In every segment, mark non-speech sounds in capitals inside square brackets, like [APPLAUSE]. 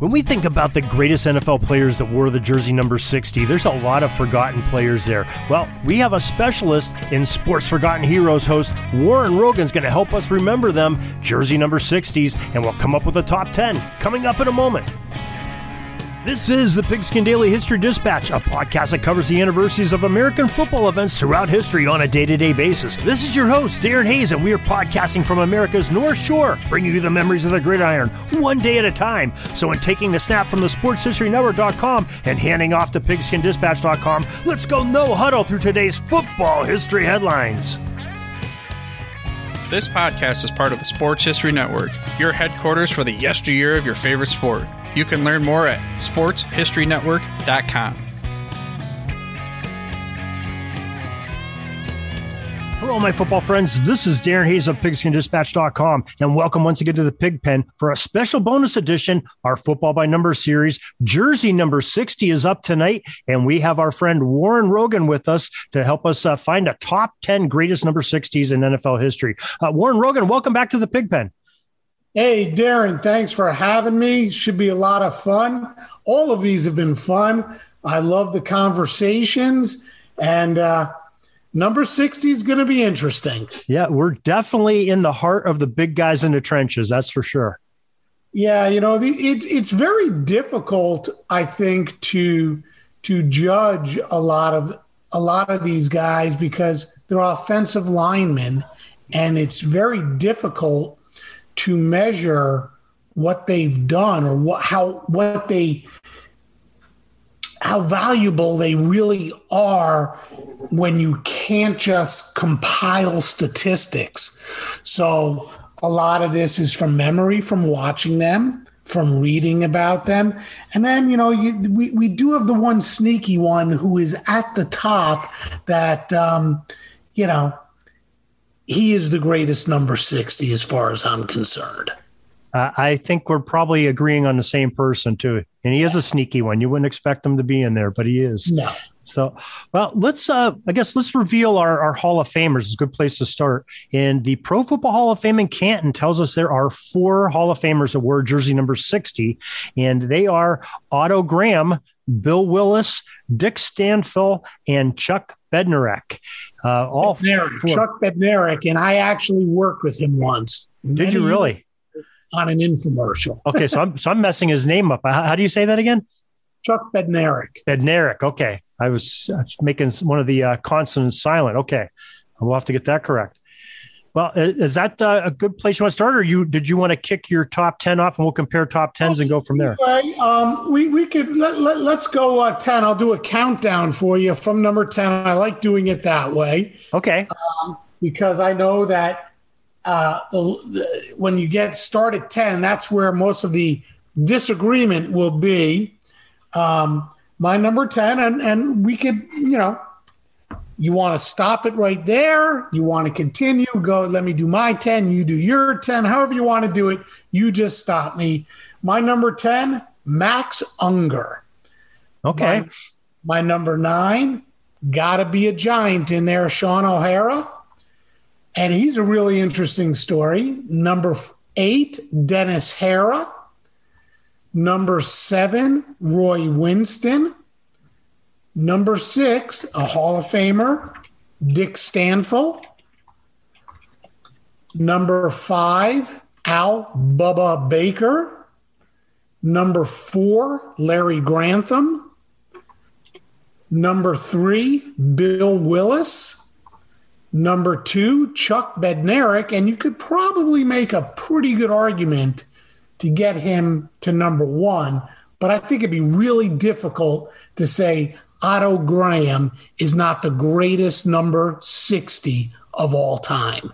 When we think about the greatest NFL players that wore the jersey number 60, there's a lot of forgotten players there. Well, we have a specialist in Sports Forgotten Heroes host Warren Rogan's going to help us remember them, jersey number 60s, and we'll come up with a top 10 coming up in a moment. This is the Pigskin Daily History Dispatch, a podcast that covers the anniversaries of American football events throughout history on a day to day basis. This is your host, Darren Hayes, and we are podcasting from America's North Shore, bringing you the memories of the gridiron one day at a time. So, in taking the snap from the SportsHistoryNetwork.com and handing off to PigskinDispatch.com, let's go no huddle through today's football history headlines. This podcast is part of the Sports History Network, your headquarters for the yesteryear of your favorite sport. You can learn more at sportshistorynetwork.com. Hello, my football friends. This is Darren Hayes of PigskinDispatch.com, and welcome once again to the Pig Pen for a special bonus edition, our Football by Number series. Jersey number 60 is up tonight, and we have our friend Warren Rogan with us to help us uh, find a top 10 greatest number 60s in NFL history. Uh, Warren Rogan, welcome back to the Pig Pen. Hey, Darren, thanks for having me. Should be a lot of fun. All of these have been fun. I love the conversations, and uh, number 60 is going to be interesting. Yeah, we're definitely in the heart of the big guys in the trenches. That's for sure. Yeah, you know, it, it's very difficult, I think, to to judge a lot of a lot of these guys because they're offensive linemen, and it's very difficult to measure what they've done or what how what they how valuable they really are when you can't just compile statistics. So a lot of this is from memory, from watching them, from reading about them. And then, you know, you, we, we do have the one sneaky one who is at the top that, um, you know, he is the greatest number 60 as far as I'm concerned. Uh, I think we're probably agreeing on the same person too. And he is a sneaky one. You wouldn't expect him to be in there, but he is. No. So, well, let's, uh, I guess, let's reveal our, our Hall of Famers. It's a good place to start. And the Pro Football Hall of Fame in Canton tells us there are four Hall of Famers that wear jersey number 60, and they are Otto Graham, Bill Willis, Dick Stanfel, and Chuck Bednarik. Uh, all Chuck Bednarik, and I actually worked with him once. Did you really? On an infomercial. okay, so I'm so I'm messing his name up. How, how do you say that again? Chuck Bednarik. Bednarik. Okay, I was making one of the uh, consonants silent. Okay, we'll have to get that correct. Well, is that uh, a good place you want to start, or you did you want to kick your top ten off, and we'll compare top tens and go from there? Um, we we could let, let us go uh, ten. I'll do a countdown for you from number ten. I like doing it that way. Okay. Um, because I know that uh, the, the, when you get start at ten, that's where most of the disagreement will be. Um, my number ten, and and we could you know you want to stop it right there? You want to continue? Go, let me do my 10, you do your 10, however you want to do it. You just stop me. My number 10, Max Unger. Okay. My, my number nine, got to be a giant in there, Shaun O'Hara. And he's a really interesting story. Number eight, Dennis Harrah. Number seven, Roy Winston. Number six, a Hall of Famer, Dick Stanfel. Number five, Al Bubba Baker. Number four, Larry Grantham. Number three, Bill Willis. Number two, Chuck Bednarik. And you could probably make a pretty good argument to get him to number one. But I think it'd be really difficult to say Otto Graham is not the greatest number 60 of all time.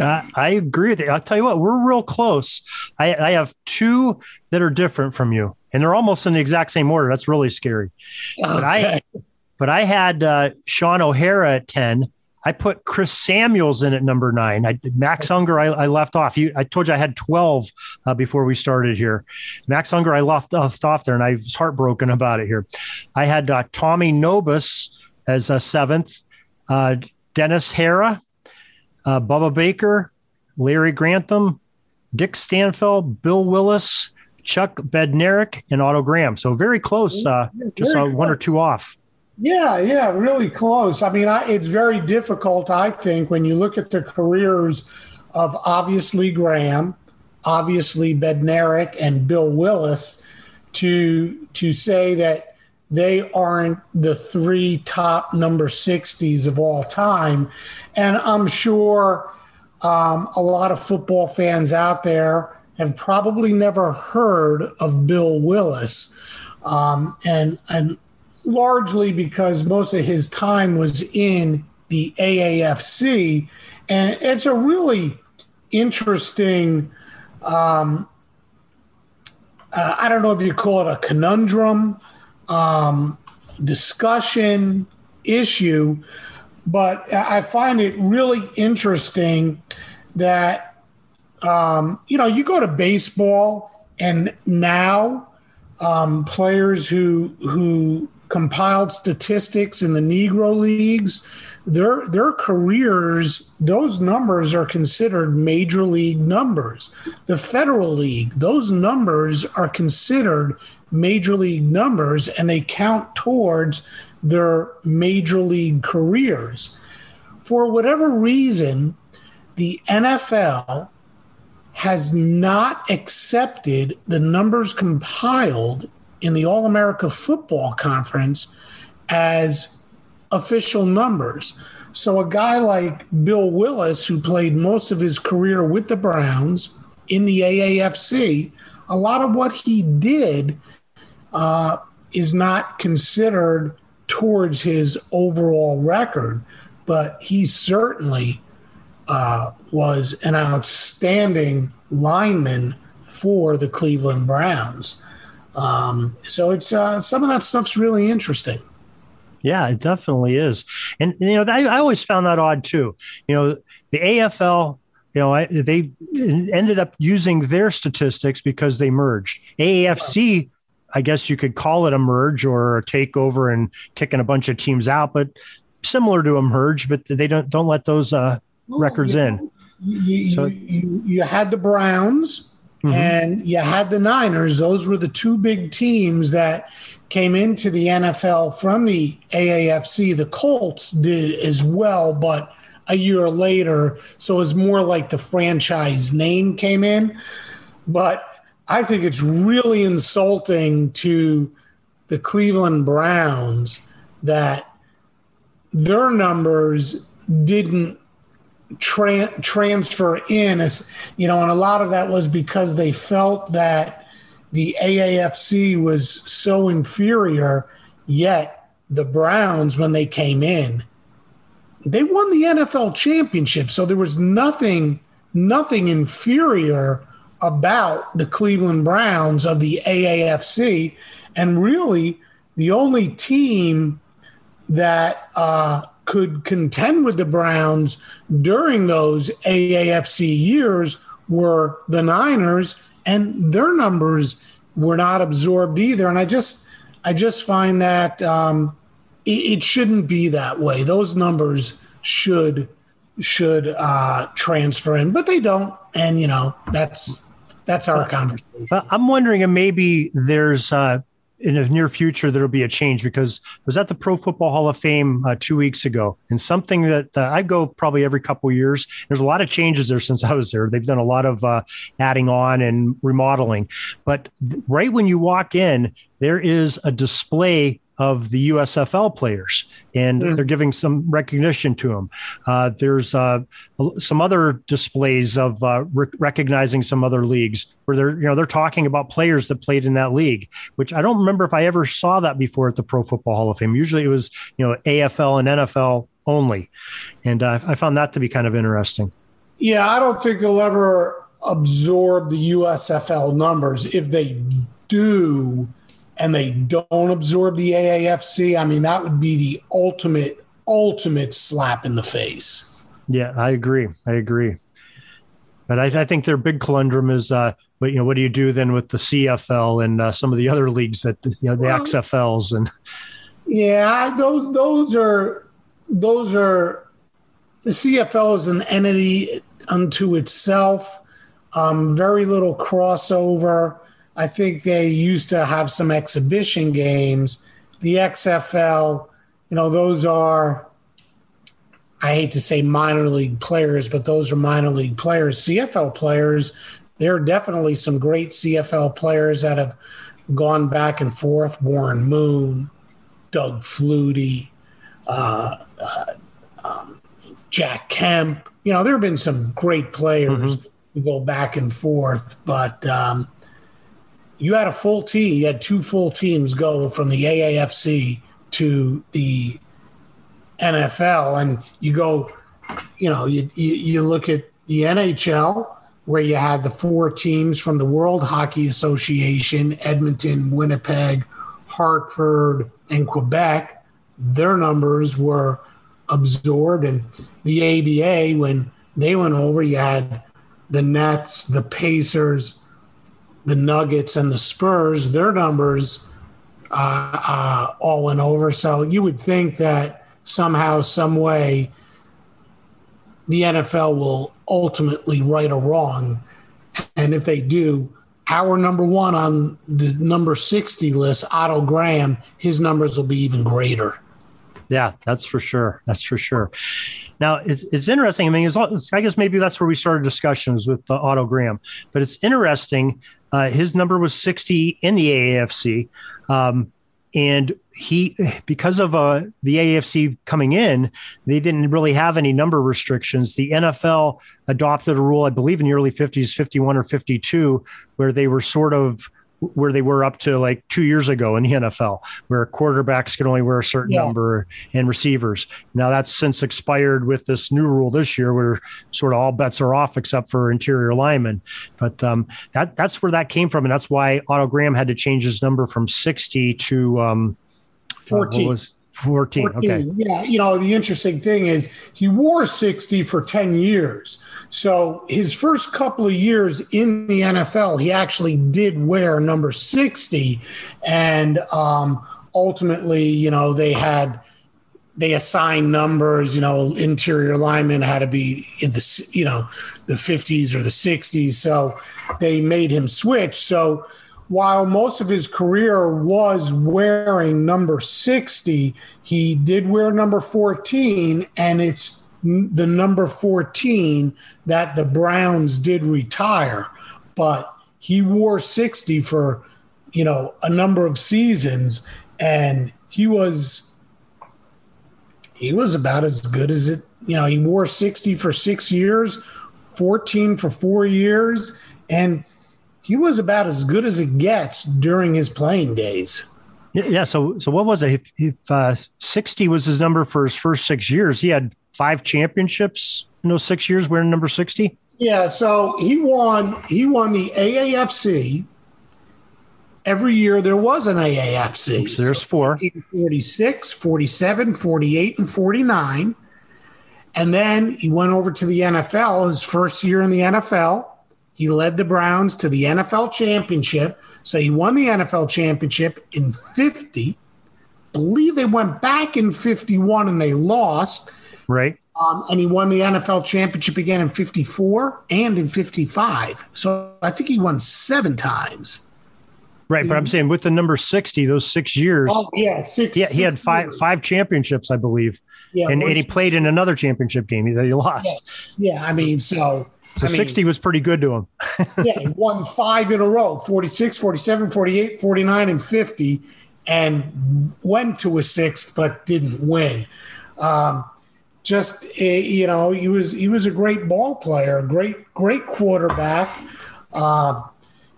Uh, I agree with you. I'll tell you what, we're real close. I, I, have two that are different from you, and they're almost in the exact same order. That's really scary. Okay. But I, but I had uh, Shaun O'Hara at ten. I put Chris Samuels in at number nine. I, Max Unger, I, I left off. You, I told you I had 12 uh, before we started here. Max Unger, I left, left off there, and I was heartbroken about it here. I had uh, Tommy Nobis as a seventh, uh, Dennis Harrah, uh, Bubba Baker, Larry Grantham, Dick Stanfel, Bill Willis, Chuck Bednarik, and Otto Graham. So very close, uh, just very one or two off. Yeah, yeah, really close. I mean, I, it's very difficult, I think, when you look at the careers of obviously Graham, obviously Bednarik, and Bill Willis, to to say that they aren't the three top number 60s of all time. And I'm sure um, a lot of football fans out there have probably never heard of Bill Willis. Um, and, and largely because most of his time was in the AAFC. And it's a really interesting, um, uh, I don't know if you call it a conundrum um, discussion issue, but I find it really interesting that um, you know you go to baseball and now um, players who who compiled statistics in the Negro leagues, their their careers, those numbers are considered major league numbers. The federal league, those numbers are considered major league numbers and they count towards their major league careers. For whatever reason, the NFL has not accepted the numbers compiled in the All America Football Conference as official numbers. So, a guy like Bill Willis, who played most of his career with the Browns in the AAFC, a lot of what he did uh, is not considered towards his overall record, but he certainly uh, was an outstanding lineman for the Cleveland Browns. Um, so it's uh, some of that stuff's really interesting. Yeah, it definitely is, and you know I, I always found that odd too. You know, the AFL you know, I, they ended up using their statistics because they merged. AAFC I guess you could call it a merge or a takeover and kicking a bunch of teams out, but similar to a merge, but they don't don't let those uh, well, records you in. You, so, you, you, had the Browns mm-hmm. and you had the Niners. Those were the two big teams that came into the NFL from the AAFC. The Colts did as well, but a year later. So it's more like the franchise name came in. But I think it's really insulting to the Cleveland Browns that their numbers didn't tra- transfer in as you know and a lot of that was because they felt that the AAFC was so inferior yet the Browns when they came in they won the NFL championship. So there was nothing nothing inferior about the Cleveland Browns of the AAFC, and really the only team that uh, could contend with the Browns during those AAFC years were the Niners, and their numbers were not absorbed either. And I just, I just find that um, it, it, shouldn't be that way. Those numbers should should uh, transfer in, but they don't. And you know that's that's our conversation. I'm wondering if maybe there's uh, in the near future there'll be a change because I was at the Pro Football Hall of Fame uh, two weeks ago, and something that uh, I go probably every couple years. There's a lot of changes there since [LAUGHS] I was there. They've done a lot of uh, adding on and remodeling, but th- right when you walk in, there is a display of the USFL players, and mm. they're giving some recognition to them. Uh, there's uh, some other displays of uh, re- recognizing some other leagues where they're you know they're talking about players that played in that league, which I don't remember if I ever saw that before at the Pro Football Hall of Fame. Usually it was you know AFL and NFL only, and uh, I found that to be kind of interesting. Yeah, I don't think they'll ever absorb the USFL numbers. If they do, and they don't absorb the AAFC, I mean, that would be the ultimate, ultimate slap in the face. Yeah, I agree. I agree. But I, I think their big conundrum is, uh, but you know, what do you do then with the CFL and uh, some of the other leagues that you know the well, XFLs and? Yeah, those those are those are the CFL is an entity unto itself. Um, very little crossover. I think they used to have some exhibition games. The XFL, you know, those are, I hate to say minor league players, but those are minor league players. CFL players, there are definitely some great CFL players that have gone back and forth. Warren Moon, Doug Flutie, uh, uh, um, Jack Kemp. You know, there have been some great players mm-hmm. who go back and forth, but um, you had a full team. You had two full teams go from the AAFC to the NFL, and you go, you know, you, you, look at the NHL where you had the four teams from the World Hockey Association, Edmonton, Winnipeg, Hartford, and Quebec. Their numbers were absorbed, and the ABA when they went over, you had the Nets, the Pacers the Nuggets and the Spurs, their numbers uh, uh, all went over. So you would think that somehow, some way, the NFL will ultimately right a wrong. And if they do, our number one on the number 60 list, Otto Graham, his numbers will be even greater. Yeah, that's for sure. That's for sure. Now it's, it's interesting. I mean, it's, I guess maybe that's where we started discussions with Otto Graham. But it's interesting uh, his number was 60 in the AAFC. Um, and he, because of uh, the AAFC coming in, they didn't really have any number restrictions. The NFL adopted a rule, I believe, in the early 50s, 51 or 52, where they were sort of where they were up to like two years ago in the NFL, where quarterbacks could only wear a certain yeah. number and receivers. Now that's since expired with this new rule this year, where sort of all bets are off except for interior linemen. But um, that that's where that came from, and that's why Otto Graham had to change his number from sixty to um, fourteen. Uh, 14. 14. Okay. Yeah. You know, the interesting thing is he wore 60 for 10 years. So his first couple of years in the NFL, he actually did wear number 60. And um, ultimately, you know, they had they assigned numbers, you know, interior linemen had to be in the, you know, the 50s or the 60s. So they made him switch. So while most of his career was wearing number 60, he did wear number 14, and it's the number 14 that the Browns did retire. But he wore 60 for, you know, a number of seasons, and he was he was about as good as it, you know, he wore 60 for six years, 14 for four years, and – he was about as good as it gets during his playing days. Yeah. So, so what was it? If, if uh, 60 was his number for his first six years, he had five championships in those six years wearing number 60. Yeah. So he won, he won the AAFC. Every year there was an AAFC. So there's four 46, 47, 48, and 49. And then he went over to the NFL, his first year in the NFL he led the Browns to the NFL championship. So he won the NFL championship in 50. Believe they went back in 51 and they lost. Right. Um, and he won the NFL championship again in 54 and in 55. So I think he won seven times. Right, he, but I'm saying with the number 60, those six years. Oh, yeah, six. Yeah, he had five years. five championships, I believe. Yeah, and, and he played in another championship game that he lost. Yeah, yeah I mean, so so I 60 was pretty good to him. [LAUGHS] yeah, he won five in a row 46, 47, 48, 49, and 50. and went to a sixth but didn't win. Um, just eh, you know, he was he was a great ball player, a great great quarterback. Uh,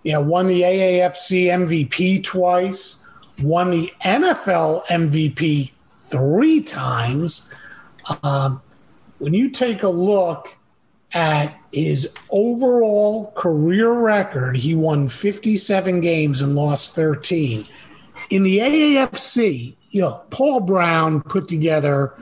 you know, won the AAFC MVP twice, won the NFL MVP three times. Um, when you take a look at his overall career record, he won 57 games and lost 13. In the AAFC, you know, Paul Brown put together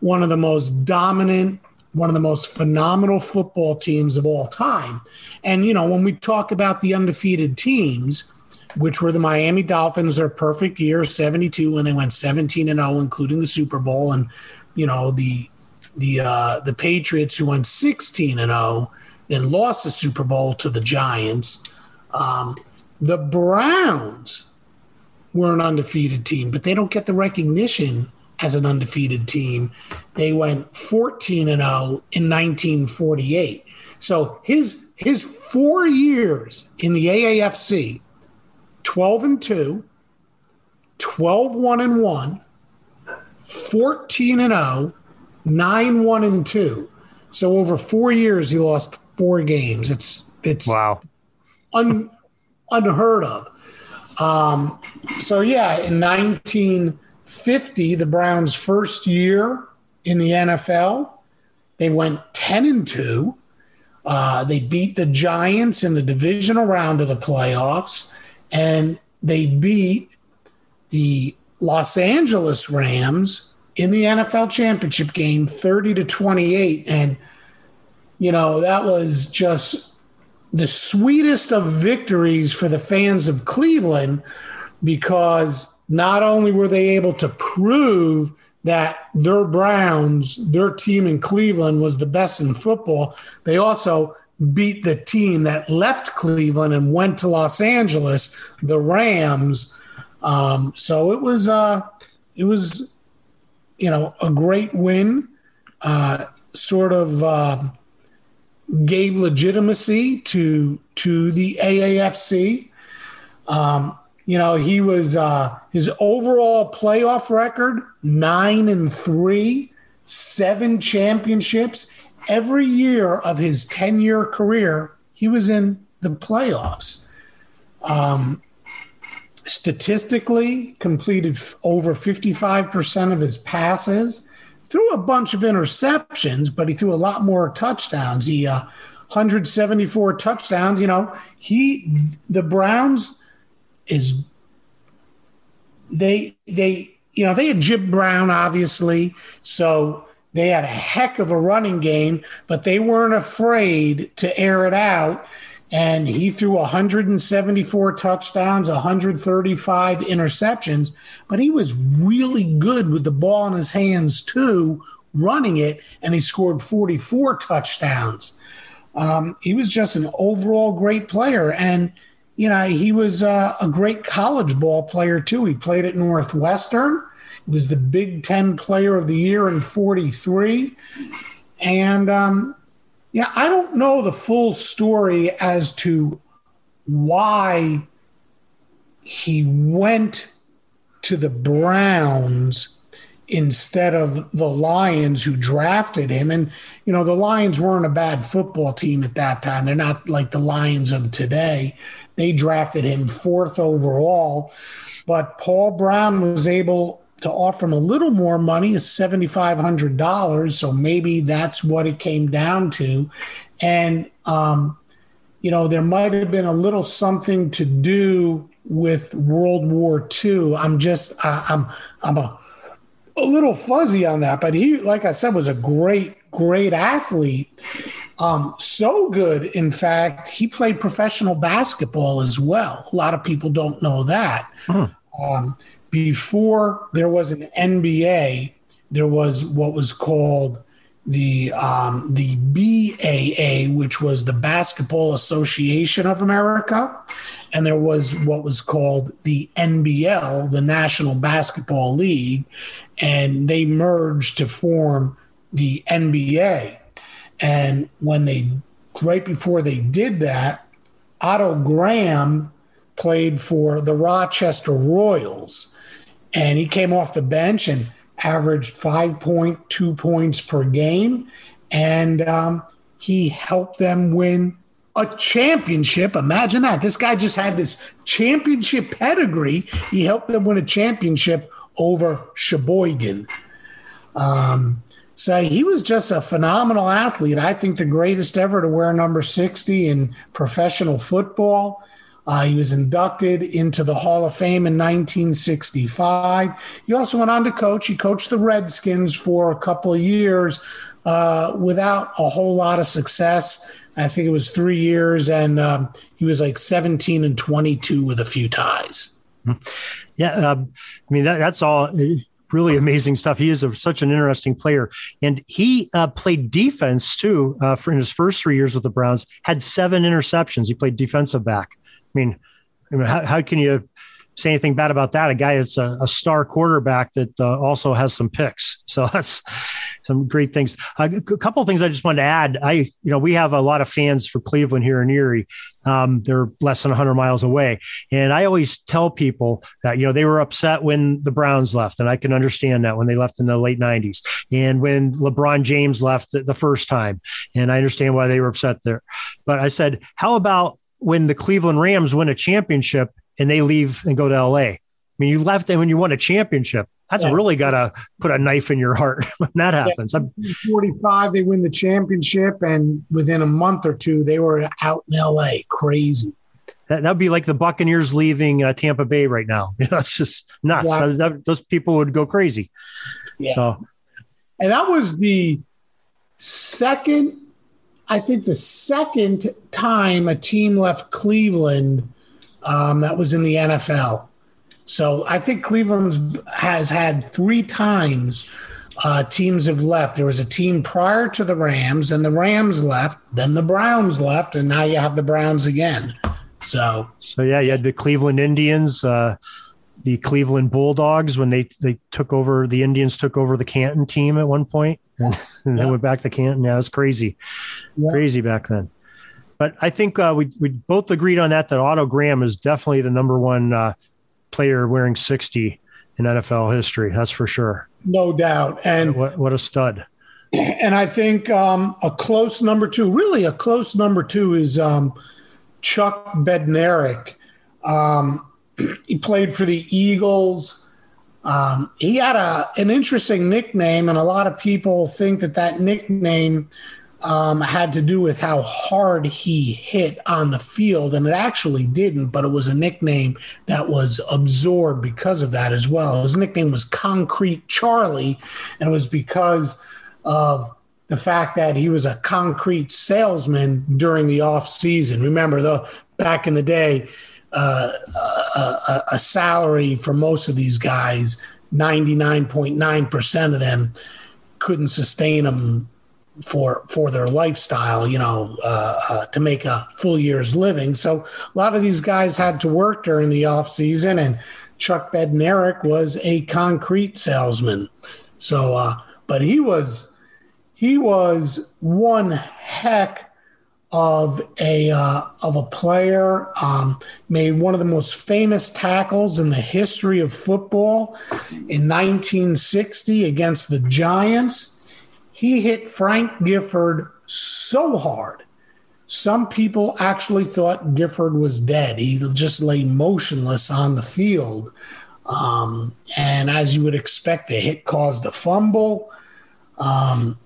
one of the most dominant, one of the most phenomenal football teams of all time. And, you know, when we talk about the undefeated teams, which were the Miami Dolphins, their perfect year, 72, when they went 17 and 0, including the Super Bowl, and, you know, the the uh, the Patriots who went 16 and 0, then lost the Super Bowl to the Giants. Um, the Browns were an undefeated team, but they don't get the recognition as an undefeated team. They went 14 and 0 in 1948. So his his 4 years in the AAFC 12 and 2, 12 1 and 1, 14 and 0, 9 1 and 2. So over 4 years he lost 4 games. It's it's wow. Un, unheard of. Um, so yeah, in 1950, the Browns' first year in the NFL, they went 10 and 2. Uh, they beat the Giants in the divisional round of the playoffs, and they beat the Los Angeles Rams in the NFL championship game 30 to 28. And, you know, that was just the sweetest of victories for the fans of Cleveland because not only were they able to prove that their Browns, their team in Cleveland was the best in football, they also beat the team that left Cleveland and went to Los Angeles, the Rams. Um, so it was uh, it was you know a great win, uh, sort of. Uh, gave legitimacy to to the AAFC. Um, you know, he was uh, his overall playoff record nine and three, seven championships. Every year of his ten year career, he was in the playoffs. Um, statistically, completed over fifty five percent of his passes threw a bunch of interceptions, but he threw a lot more touchdowns. He uh, 174 touchdowns. You know, he the Browns is they they you know they had Jim Brown obviously, so they had a heck of a running game, but they weren't afraid to air it out and he threw 174 touchdowns, 135 interceptions, but he was really good with the ball in his hands too, running it, and he scored 44 touchdowns. Um, he was just an overall great player, and you know he was uh, a great college ball player too. He played at Northwestern. He was the Big Ten Player of the Year in '43, and um, yeah, I don't know the full story as to why he went to the Browns instead of the Lions who drafted him. And, you know, the Lions weren't a bad football team at that time. They're not like the Lions of today. They drafted him fourth overall. But Paul Brown was able to offer him a little more money, is $7,500. So maybe that's what it came down to. And, um, you know, there might have been a little something to do with World War II. I'm just, I, I'm, I'm a, a little fuzzy on that, but he, like I said, was a great, great athlete. Um, so good, in fact, he played professional basketball as well. A lot of people don't know that. Hmm. Um, before there was an NBA, there was what was called the um, the BAA, which was the Basketball Association of America, and there was what was called the NBL, the National Basketball League, and they merged to form the NBA. And when they right before they did that, Otto Graham played for the Rochester Royals and he came off the bench and averaged 5.2 points per game. And um, he helped them win a championship. Imagine that. This guy just had this championship pedigree. He helped them win a championship over Sheboygan. Um, so he was just a phenomenal athlete. I think the greatest ever to wear number 60 in professional football. Uh, he was inducted into the Hall of Fame in 1965. He also went on to coach. He coached the Redskins for a couple of years uh, without a whole lot of success. I think it was three years, and um, he was like 17 and 22 with a few ties. Yeah, um, I mean that, that's all really amazing stuff. He is a, such an interesting player, and he uh, played defense too uh, for in his first three years with the Browns. Had seven interceptions. He played defensive back. I mean, I mean how, how can you say anything bad about that? A guy that's a, a star quarterback that uh, also has some picks. [LAUGHS] So that's some great things. Uh, a couple of things I just wanted to add. I, you know, we have a lot of fans for Cleveland here in Erie. Um, they're less than 100 miles away, and I always tell people that you know they were upset when the Browns left, and I can understand that when they left in the late 90s, and when LeBron James left the first time, and I understand why they were upset there. But I said, how about when the Cleveland Rams win a championship and they leave and go to LA? I mean, you left them when you won a championship that's yeah. really got to put a knife in your heart [LAUGHS] when that happens. Yeah, 45, they win the championship, and within a month or two, they were out in LA. Crazy. That would be like the Buccaneers leaving uh, Tampa Bay right now. [LAUGHS] You know, it's just nuts. Yeah. That, those people would go crazy. So, and that was the second, I think, the second time a team left Cleveland um, that was in the NFL. So I think Cleveland has had three times uh, teams have left. There was a team prior to the Rams, and the Rams left. Then the Browns left, and now you have the Browns again. So, so yeah, you had the Cleveland Indians, uh, the Cleveland Bulldogs when they they took over. The Indians took over the Canton team at one point, [LAUGHS] and, and yeah. then went back to Canton. Yeah, it was crazy, yeah. crazy back then. But I think uh, we we both agreed on that that Otto Graham is definitely the number one uh, player wearing 60 in NFL history. That's for sure. No doubt. And what, what a stud. [CLEARS THROAT] And I think um, a close number two, really a close number two, is um, Chuck Bednarik. Um, [CLEARS THROAT] he played for the Eagles. Um, he had a an interesting nickname, and a lot of people think that that nickname um, had to do with how hard he hit on the field, and it actually didn't, but it was a nickname that was absorbed because of that as well. His nickname was Concrete Charlie, and it was because of the fact that he was a concrete salesman during the off season. Remember, though, back in the day, a, a, a salary for most of these guys, 99.9% of them couldn't sustain them for for their lifestyle, you know, uh, uh, to make a full year's living. So a lot of these guys had to work during the off season, and Chuck Bednarik was a concrete salesman. So, uh, but he was he was one heck of a uh, of a player. Um, made one of the most famous tackles in the history of football in 1960 against the Giants he hit Frank Gifford so hard. Some people actually thought Gifford was dead. He just lay motionless on the field. Um, and as you would expect, the hit caused a fumble. Um,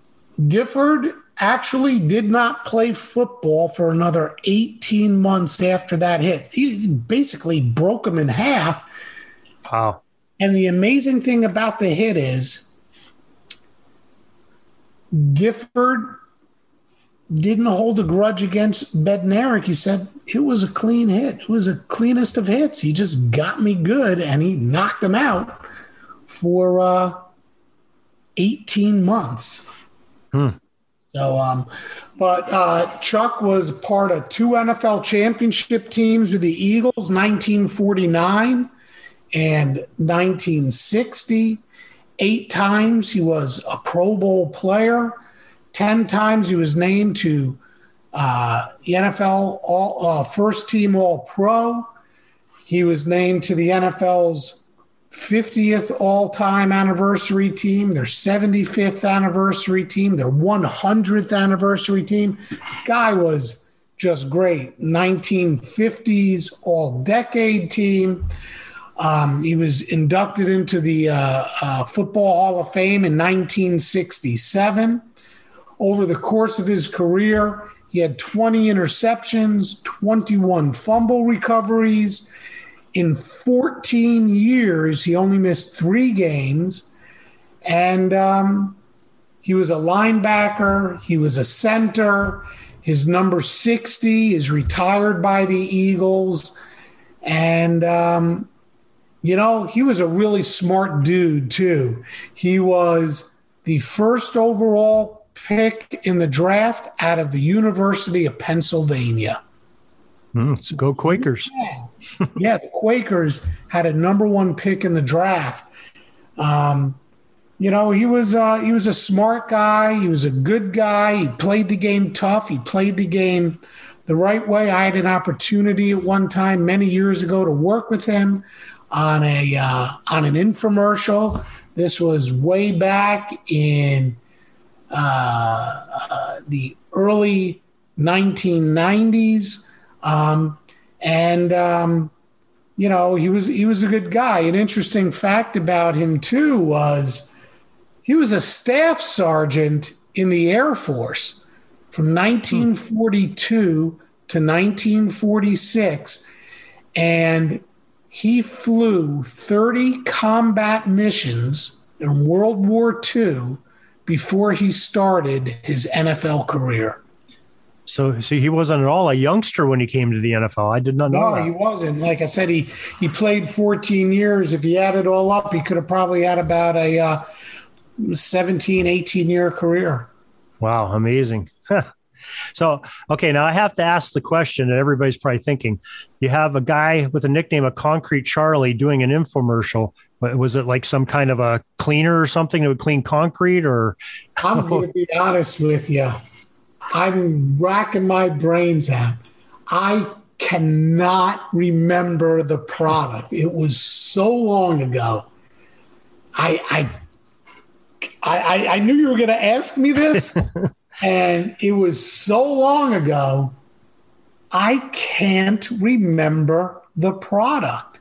Gifford actually did not play football for another 18 months after that hit. He basically broke him in half. Wow. And the amazing thing about the hit is Gifford didn't hold a grudge against Bednarik. He said it was a clean hit. It was the cleanest of hits. He just got me good and he knocked him out for uh, 18 months. Hmm. So, um, but uh, Chuck was part of two NFL championship teams with the Eagles, 1949 and 1960. Eight times he was a Pro Bowl player. Ten times he was named to uh, the NFL all, uh, first team All Pro. He was named to the NFL's 50th all time anniversary team, their 75th anniversary team, their 100th anniversary team. Guy was just great. 1950s all decade team. Um, he was inducted into the uh, uh, Football Hall of Fame in 1967. Over the course of his career, he had 20 interceptions, 21 fumble recoveries. In 14 years, he only missed three games. And um, he was a linebacker, he was a center. His number 60 is retired by the Eagles. And, um, you know, he was a really smart dude, too. He was the first overall pick in the draft out of the University of Pennsylvania. Mm, so, go Quakers. Yeah. Yeah, the Quakers had a number one pick in the draft. Um, you know, he was uh, he was a smart guy. He was a good guy. He played the game tough. He played the game the right way. I had an opportunity at one time many years ago to work with him on a uh, on an infomercial. This was way back in uh, uh, the early 1990s, um, and um, you know he was he was a good guy. An interesting fact about him too was he was a staff sergeant in the Air Force from 1942 to 1946, and he flew 30 combat missions in World War II before he started his NFL career. So, so he wasn't at all a youngster when he came to the NFL. I did not know. No, that. he wasn't. Like I said, he he played 14 years. If he added all up, he could have probably had about a uh, 17, 18 year career. Wow, amazing. [LAUGHS] so, okay, now I have to ask the question that everybody's probably thinking. You have a guy with a nickname of Concrete Charlie doing an infomercial. Was it like some kind of a cleaner or something that would clean concrete or I'm going [LAUGHS] to be honest with you. I'm racking my brains out. I cannot remember the product. It was so long ago. I I I, I knew you were going to ask me this, [LAUGHS] and it was so long ago. I can't remember the product.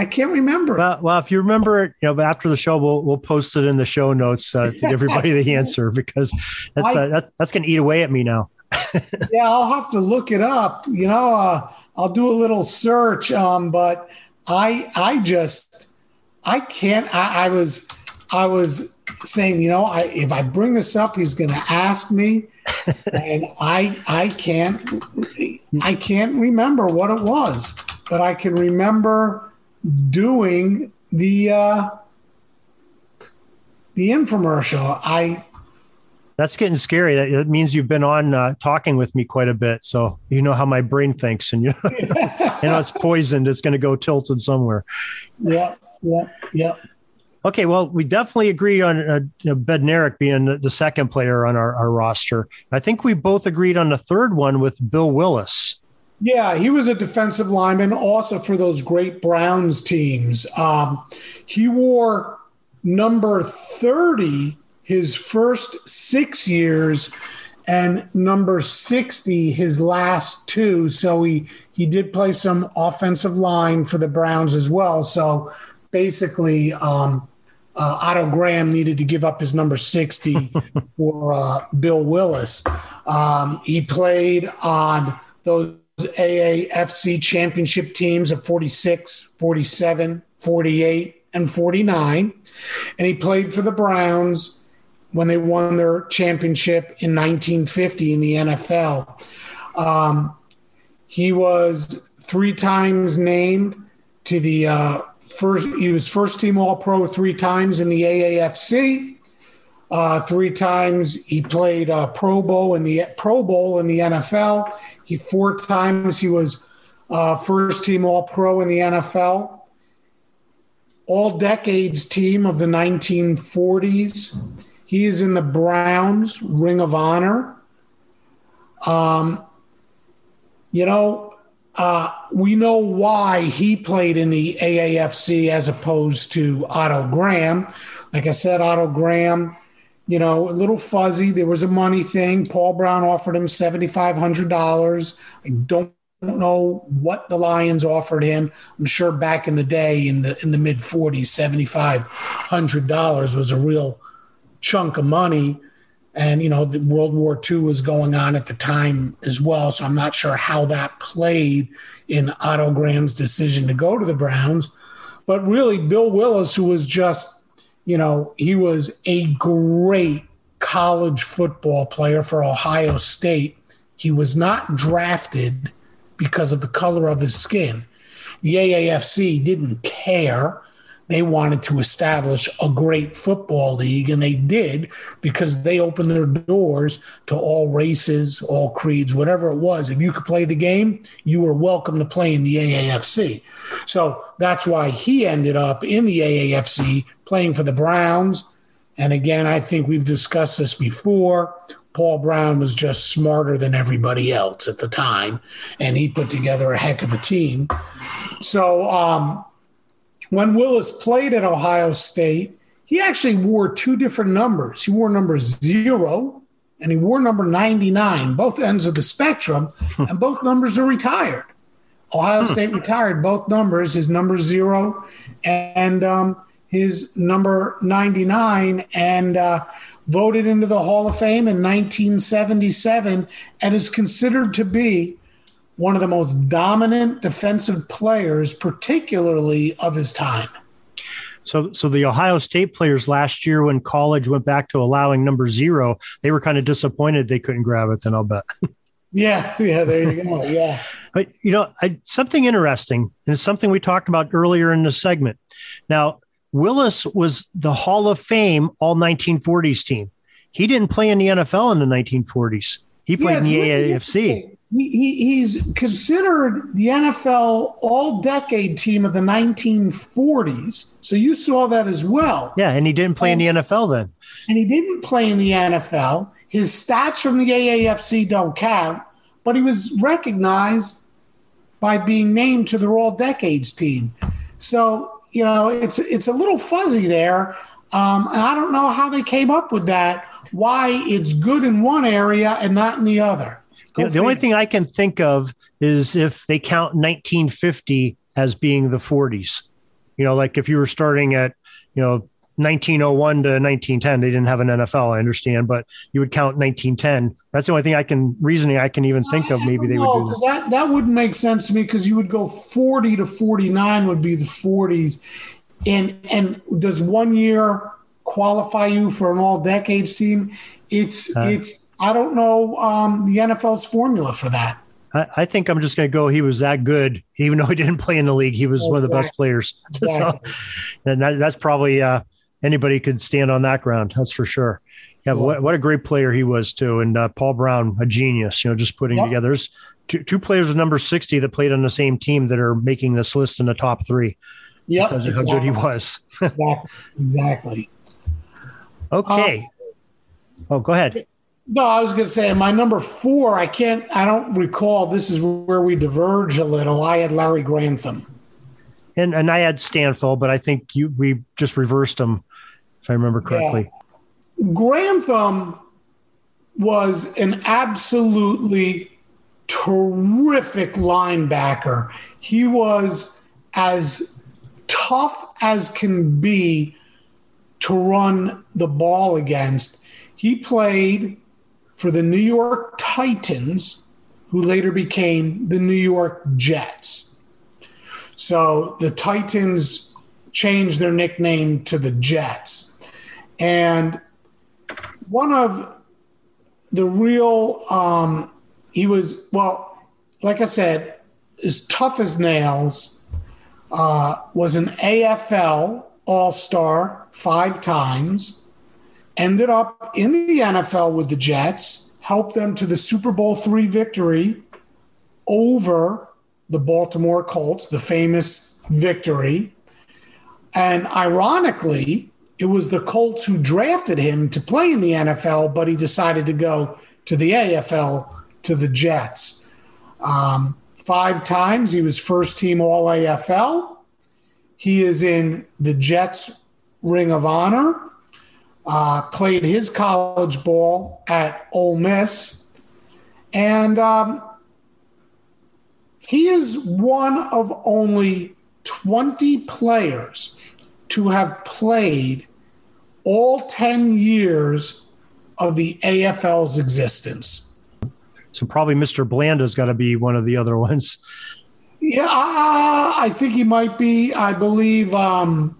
I can't remember. Well, well, if you remember it, you know, after the show, we'll we'll post it in the show notes uh, to give everybody the [LAUGHS] answer because that's uh, that's that's going to eat away at me now. [LAUGHS] yeah, I'll have to look it up. You know, uh, I'll do a little search. Um, but I I just I can't. I, I was I was saying, you know, I, if I bring this up, he's going to ask me, [LAUGHS] and I I can't I can't remember what it was, but I can remember doing the uh, the infomercial. I that's getting scary. That, means you've been on uh, talking with me quite a bit, so you know how my brain thinks, and you know, [LAUGHS] you know it's poisoned. It's going to go tilted somewhere. Yeah, yeah, yeah. Okay, well, we definitely agree on uh, you know, Bednarik being the second player on our, our roster. I think we both agreed on the third one with Bill Willis. Yeah, he was a defensive lineman also for those great Browns teams. Um, he wore number 30 his first six years and number 60 his last two. So he, he did play some offensive line for the Browns as well. So basically, um, uh, Otto Graham needed to give up his number 60 [LAUGHS] for uh, Bill Willis. Um, he played on those AAFC championship teams of 46, 47, 48, and 49. And he played for the Browns when they won their championship in 1950 in the NFL. Um, he was three times named to the uh, first, he was first team All Pro three times in the AAFC. Uh, three times he played uh, Pro Bowl in the Pro Bowl in the NFL. He four times he was uh, first team All Pro in the NFL. All decades team of the 1940s. He is in the Browns Ring of Honor. Um, you know, uh, we know why he played in the AAFC as opposed to Otto Graham. Like I said, Otto Graham, you know, a little fuzzy. There was a money thing. Paul Brown offered him $7,500. I don't know what the Lions offered him. I'm sure back in the day, in the in the mid 40s, $7,500 was a real chunk of money. And, you know, the World War II was going on at the time as well. So I'm not sure how that played in Otto Graham's decision to go to the Browns. But really, Bill Willis, who was just, you know, he was a great college football player for Ohio State. He was not drafted because of the color of his skin. The AAFC didn't care they wanted to establish a great football league, and they did because they opened their doors to all races, all creeds, whatever it was. If you could play the game, you were welcome to play in the AAFC. So that's why he ended up in the AAFC playing for the Browns. And again, I think we've discussed this before. Paul Brown was just smarter than everybody else at the time, and he put together a heck of a team. So, um, when Willis played at Ohio State, he actually wore two different numbers. He wore number zero and he wore number 99, both ends of the spectrum, [LAUGHS] and both numbers are retired. Ohio. State retired both numbers, his number zero and um, his number 99, and uh, voted into the Hall of Fame in 1977 and is considered to be one of the most dominant defensive players, particularly of his time. So, so the Ohio State players last year, when college went back to allowing number zero, they were kind of disappointed they couldn't grab it. Then I'll bet. [LAUGHS] Yeah, yeah, there you go. Yeah, but you know, I, something interesting, and it's something we talked about earlier in the segment. Now, Willis was the Hall of Fame All 1940s team. He didn't play in the NFL in the 1940s. He played yeah, in the AAFC he, he's considered the NFL all decade team of the 1940s. So you saw that as well. Yeah, and he didn't play and, in the NFL then. And he didn't play in the NFL. His stats from the AAFC don't count, but he was recognized by being named to the all decades team. So, you know, it's it's a little fuzzy there. Um, and I don't know how they came up with that, why it's good in one area and not in the other. The, the only thing I can think of is if they count 1950 as being the 40s. You know, like if you were starting at, you know, 1901 to 1910, they didn't have an NFL, I understand, but you would count 1910. That's the only thing I can reasoning I can even think of. Maybe they would do that. That wouldn't make sense to me because you would go 40 to 49 would be the 40s, and and does one year qualify you for an all decades team? It's uh, it's I don't know um, the NFL's formula for that. I, I think I'm just going to go. He was that good, even though he didn't play in the league. He was exactly. one of the best players. [LAUGHS] Exactly. so, and that, that's probably uh, anybody could stand on that ground. That's for sure. Yeah, what, what a great player he was too, and uh, Paul Brown, a genius. You know, just putting yep. together. There's two, two players with number sixty that played on the same team that are making this list in the top three. Yeah, exactly. how good he was. [LAUGHS] exactly. Okay. Um, oh, go ahead. No, I was going to say my number four. I can't. I don't recall. This is where we diverge a little. I had Larry Grantham, and and I had Stanfel, but I think you we just reversed them, if I remember correctly. Yeah. Grantham was an absolutely terrific linebacker. He was as tough as can be to run the ball against. He played for the New York Titans, who later became the New York Jets. So the Titans changed their nickname to the Jets. And one of the real, um, he was, well, like I said, as tough as nails, uh, was an AFL All Star five times ended up in the NFL with the Jets, helped them to the Super Bowl three victory over the Baltimore Colts, the famous victory. And ironically, it was the Colts who drafted him to play in the NFL, but he decided to go to the AFL to the Jets. Um, five times. He was first team All AFL. He is in the Jets Ring of Honor. Uh, played his college ball at Ole Miss. And um, he is one of only 20 players to have played all 10 years of the AFL's existence. So probably Mr. Blanda's got to be one of the other ones. Yeah, uh, I think he might be. I believe um,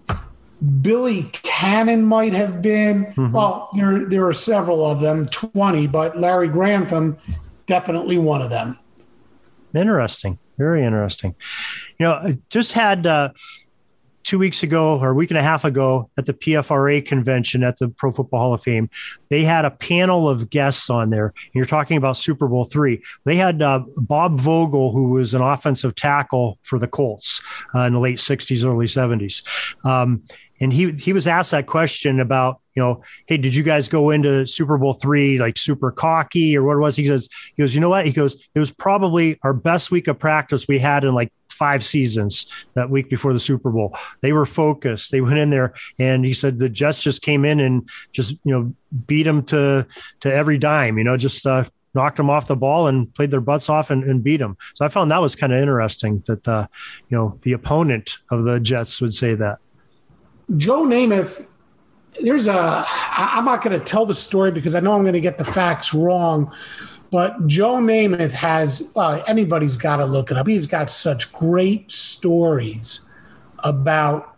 Billy Cannon might have been. Mm-hmm. Well, there there are several of them, twenty, but Larry Grantham definitely one of them. Interesting, very interesting. You know, I just had uh, two weeks ago or a week and a half ago at the PFRA convention at the Pro Football Hall of Fame, they had a panel of guests on there. You're talking about Super Bowl three. They had uh, Bob Vogel, who was an offensive tackle for the Colts uh, in the late 60s, early 70s. Um, and he he was asked that question about you know hey did you guys go into super bowl three like super cocky or what it was he says he goes you know what he goes it was probably our best week of practice we had in like five seasons that week before the Super Bowl. They were focused. They went in there, and he said the Jets just came in and just you know beat them to to every dime. You know, just uh, knocked them off the ball and played their butts off and, and beat them. So I found that was kind of interesting that uh, you know the opponent of the Jets would say that. Joe Namath. There's a. I'm not going to tell the story because I know I'm going to get the facts wrong but Joe Namath has, uh, anybody's got to look it up. He's got such great stories about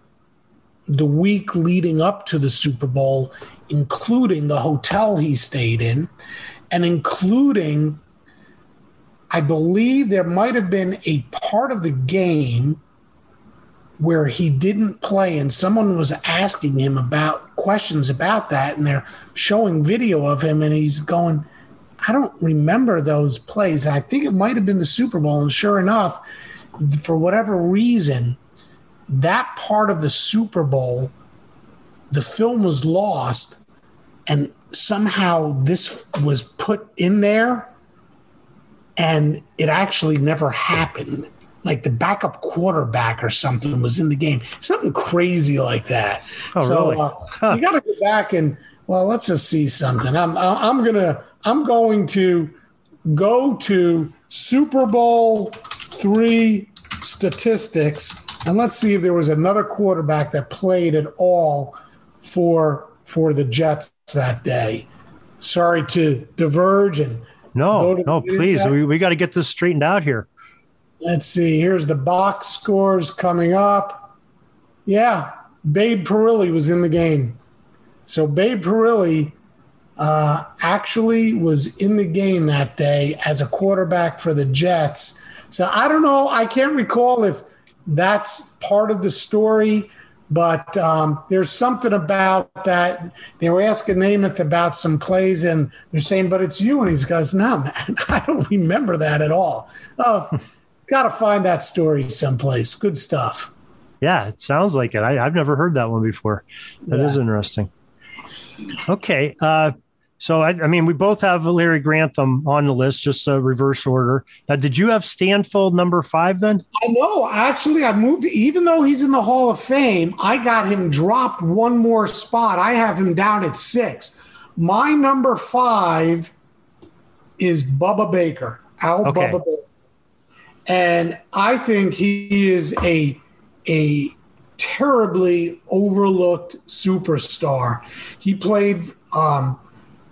the week leading up to the Super Bowl, including the hotel he stayed in, and including, I believe there might have been a part of the game where he didn't play and someone was asking him about questions about that and they're showing video of him and he's going I don't remember those plays. I think it might have been the Super Bowl. And sure enough, for whatever reason, that part of the Super Bowl, the film was lost, and somehow this was put in there, and it actually never happened. Like the backup quarterback or something was in the game, something crazy like that. Oh, so, really? Uh, huh. You got to go back and well, let's just see something. I'm I'm gonna I'm going to go to Super Bowl three statistics and let's see if there was another quarterback that played at all for for the Jets that day. Sorry to diverge and no, no, please. We, we got to get this straightened out here. Let's see. Here's the box scores coming up. Yeah, Babe Parilli was in the game. So Babe Parilli uh, actually was in the game that day as a quarterback for the Jets. So I don't know. I can't recall if that's part of the story, but um, there's something about that. They were asking Namath about some plays, and they're saying, "But it's you," and he goes, "No, man, [LAUGHS] I don't remember that at all." Oh, got to find that story someplace. Good stuff. Yeah, it sounds like it. I, have never heard that one before. That yeah. is interesting. Okay. Uh, so I, I, mean, we both have Larry Grantham on the list, just a reverse order. Now, did you have Stanfel number five then? I know. Actually, I moved. Even though he's in the Hall of Fame, I got him dropped one more spot. I have him down at six. My number five is Bubba Baker, Al okay. Bubba Baker, and I think he is a a terribly overlooked superstar. He played um,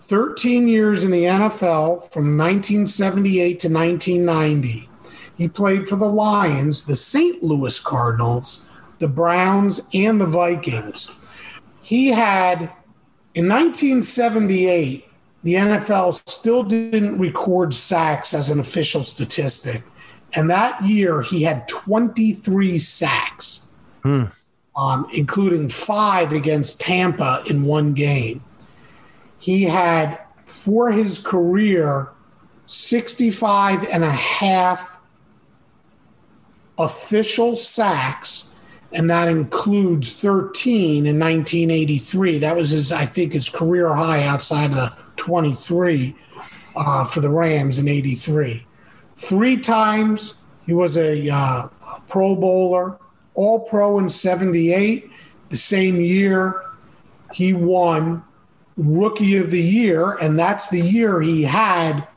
13 years in the NFL from 1978 to 1990. He played for the Lions, the St. Louis Cardinals, the Browns, and the Vikings. He had, in 1978, the NFL still didn't record sacks as an official statistic. And that year, he had 23 sacks. Hmm um, including five against Tampa in one game. He had, for his career, 65 and a half official sacks, and that includes 13 in 1983. That was his, I think, his career high outside of the 23 uh, for the Rams in 83. Three times He was a uh, Pro Bowler, All Pro in '78. The same year, he won Rookie of the Year, and that's the year he had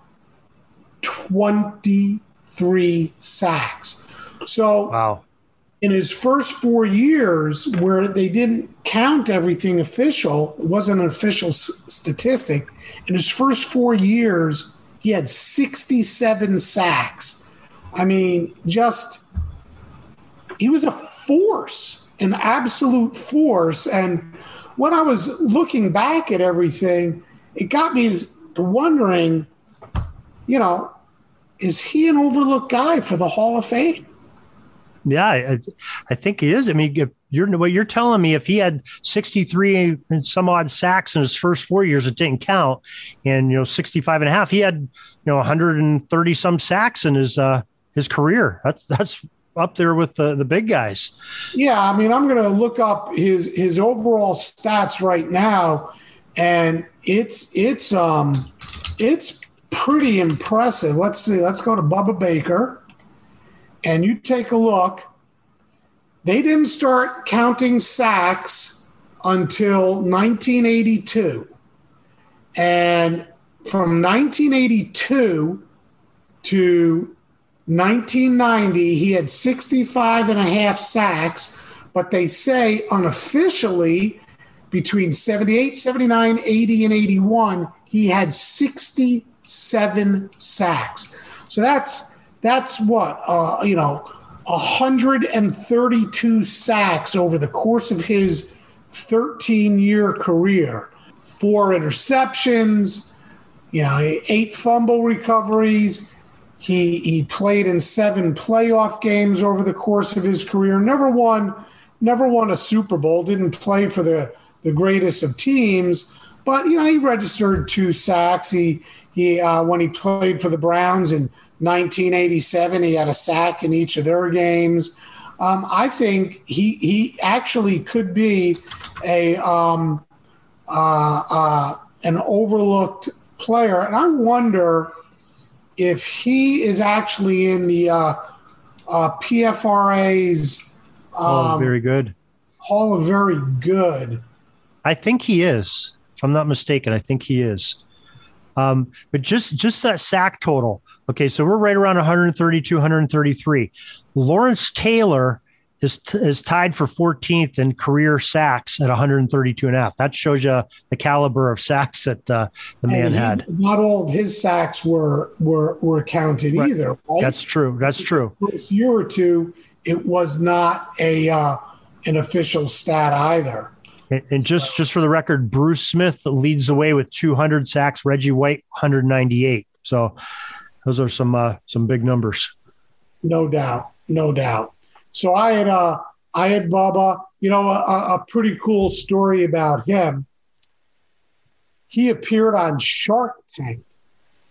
23 sacks. So, wow. In his first four years, where they didn't count everything official, it wasn't an official s- statistic. In his first four years, he had 67 sacks. I mean, just he was a force, an absolute force. And when I was looking back at everything, it got me to wondering, you know, is he an overlooked guy for the Hall of Fame? Yeah, I, I think he is. I mean, you're what you're telling me, if he had 63 and some odd sacks in his first four years, it didn't count, and you know 65 and a half, he had you know 130 some sacks in his uh, his career. That's that's up there with the the big guys. Yeah, I mean, I'm going to look up his his overall stats right now, and it's it's um it's pretty impressive. Let's see. Let's go to Bubba Baker and you take a look, they didn't start counting sacks until 1982. And from 1982 to 1990, he had 65 and a half sacks, but they say unofficially between 78, 79, 80, and 81, he had 67 sacks. So that's that's what uh, you know 132 sacks over the course of his 13 year career. Four interceptions you know eight fumble recoveries. He he played in seven playoff games over the course of his career. Never won never won a super bowl didn't play for the the greatest of teams but you know he registered two sacks. He he uh, when he played for the browns and 1987, he had a sack in each of their games. Um, I think he he actually could be a um, uh, uh, an overlooked player, and I wonder if he is actually in the uh, uh PFRA's um, oh, very good Hall of Very Good. I think he is, if I'm not mistaken. I think he is. Um, but just just that sack total. Okay, so we're right around 132, 133. Lawrence Taylor is is tied for 14th in career sacks at 132 and a half. That shows you the caliber of sacks that uh, the man he, had. Not all of his sacks were were were counted right. either. Right? That's true. That's true. First year or two, it was not a uh, an official stat either. And, just just for the record, Bruce Smith leads the way with 200 sacks. Reggie White 198. So those are some uh, some big numbers. No doubt, no doubt. So I had uh, I had Bubba. You know, a, a pretty cool story about him. He appeared on Shark Tank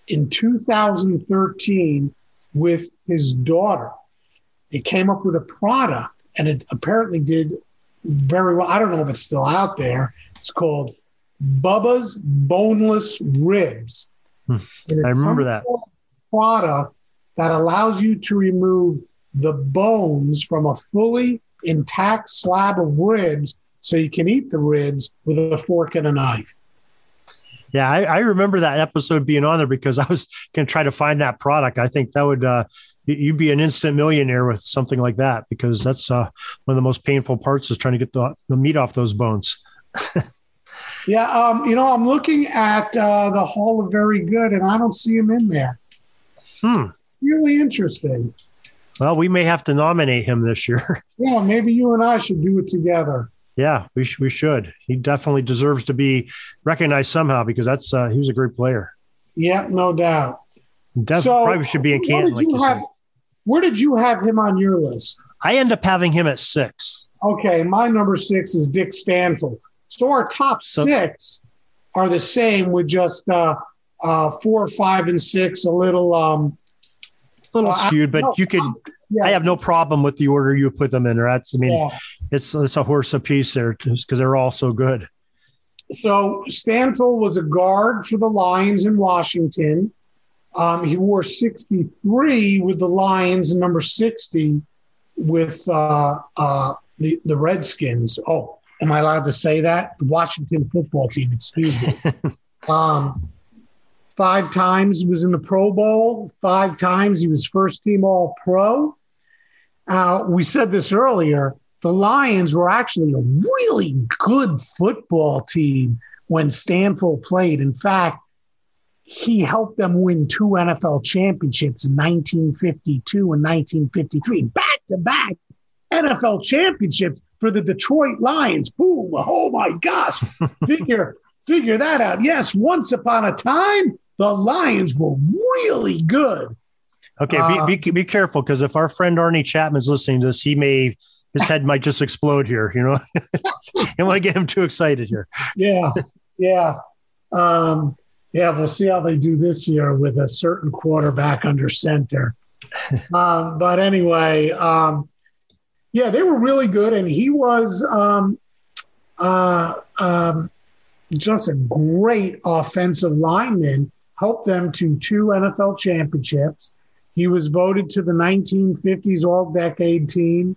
in 2013 with his daughter. They came up with a product, and it apparently did very well. I don't know if it's still out there. It's called Bubba's Boneless Ribs. Hmm. I remember that product that allows you to remove the bones from a fully intact slab of ribs so you can eat the ribs with a fork and a knife. Yeah, I, I remember that episode being on there because I was going to try to find that product. I think that would uh, you'd be an instant millionaire with something like that because that's uh, one of the most painful parts is trying to get the, the meat off those bones. [LAUGHS] yeah, um, you know, I'm looking at uh, the Hall of Very Good, and I don't see him in there. Hmm. Really interesting. Well, we may have to nominate him this year. [LAUGHS] Yeah, maybe you and I should do it together. Yeah, we sh- we should. He definitely deserves to be recognized somehow because that's uh, he was a great player. Yeah, no doubt. Def- so, probably should be in Canton. Did Like have, where did you have him on your list? I end up having him at six. Okay, my number six is Dick Stanfel. So our top so, six are the same with just uh, uh, four, five, and six a little um, a little uh, skewed, but you could. Yeah. I have no problem with the order you put them in. That's I mean, yeah. it's it's a horse apiece there because they're all so good. So Stanfel was a guard for the Lions in Washington. Um, he wore 63 with the Lions and number 60 with uh, uh, the, the Redskins. Oh, am I allowed to say that? The Washington football team, excuse me. [LAUGHS] um, five times he was in the Pro Bowl, five times he was first team All Pro. Uh, we said this earlier. The Lions were actually a really good football team when Stanfel played. In fact, he helped them win two NFL championships in 1952 and 1953, back to back NFL championships for the Detroit Lions. Boom! Oh my gosh! [LAUGHS] figure figure that out. Yes, once upon a time, the Lions were really good. Okay, uh, be, be, be careful because if our friend Arnie Chapman's listening to this, he may his head might just explode here. You know, [LAUGHS] I don't want to get him too excited here. Yeah, yeah. Um, yeah, we'll see how they do this year with a certain quarterback under center. [LAUGHS] um, but anyway, um, yeah, they were really good, and he was um, uh, um, just a great offensive lineman. Helped them to two NFL championships. He was voted to the 1950s All Decade Team.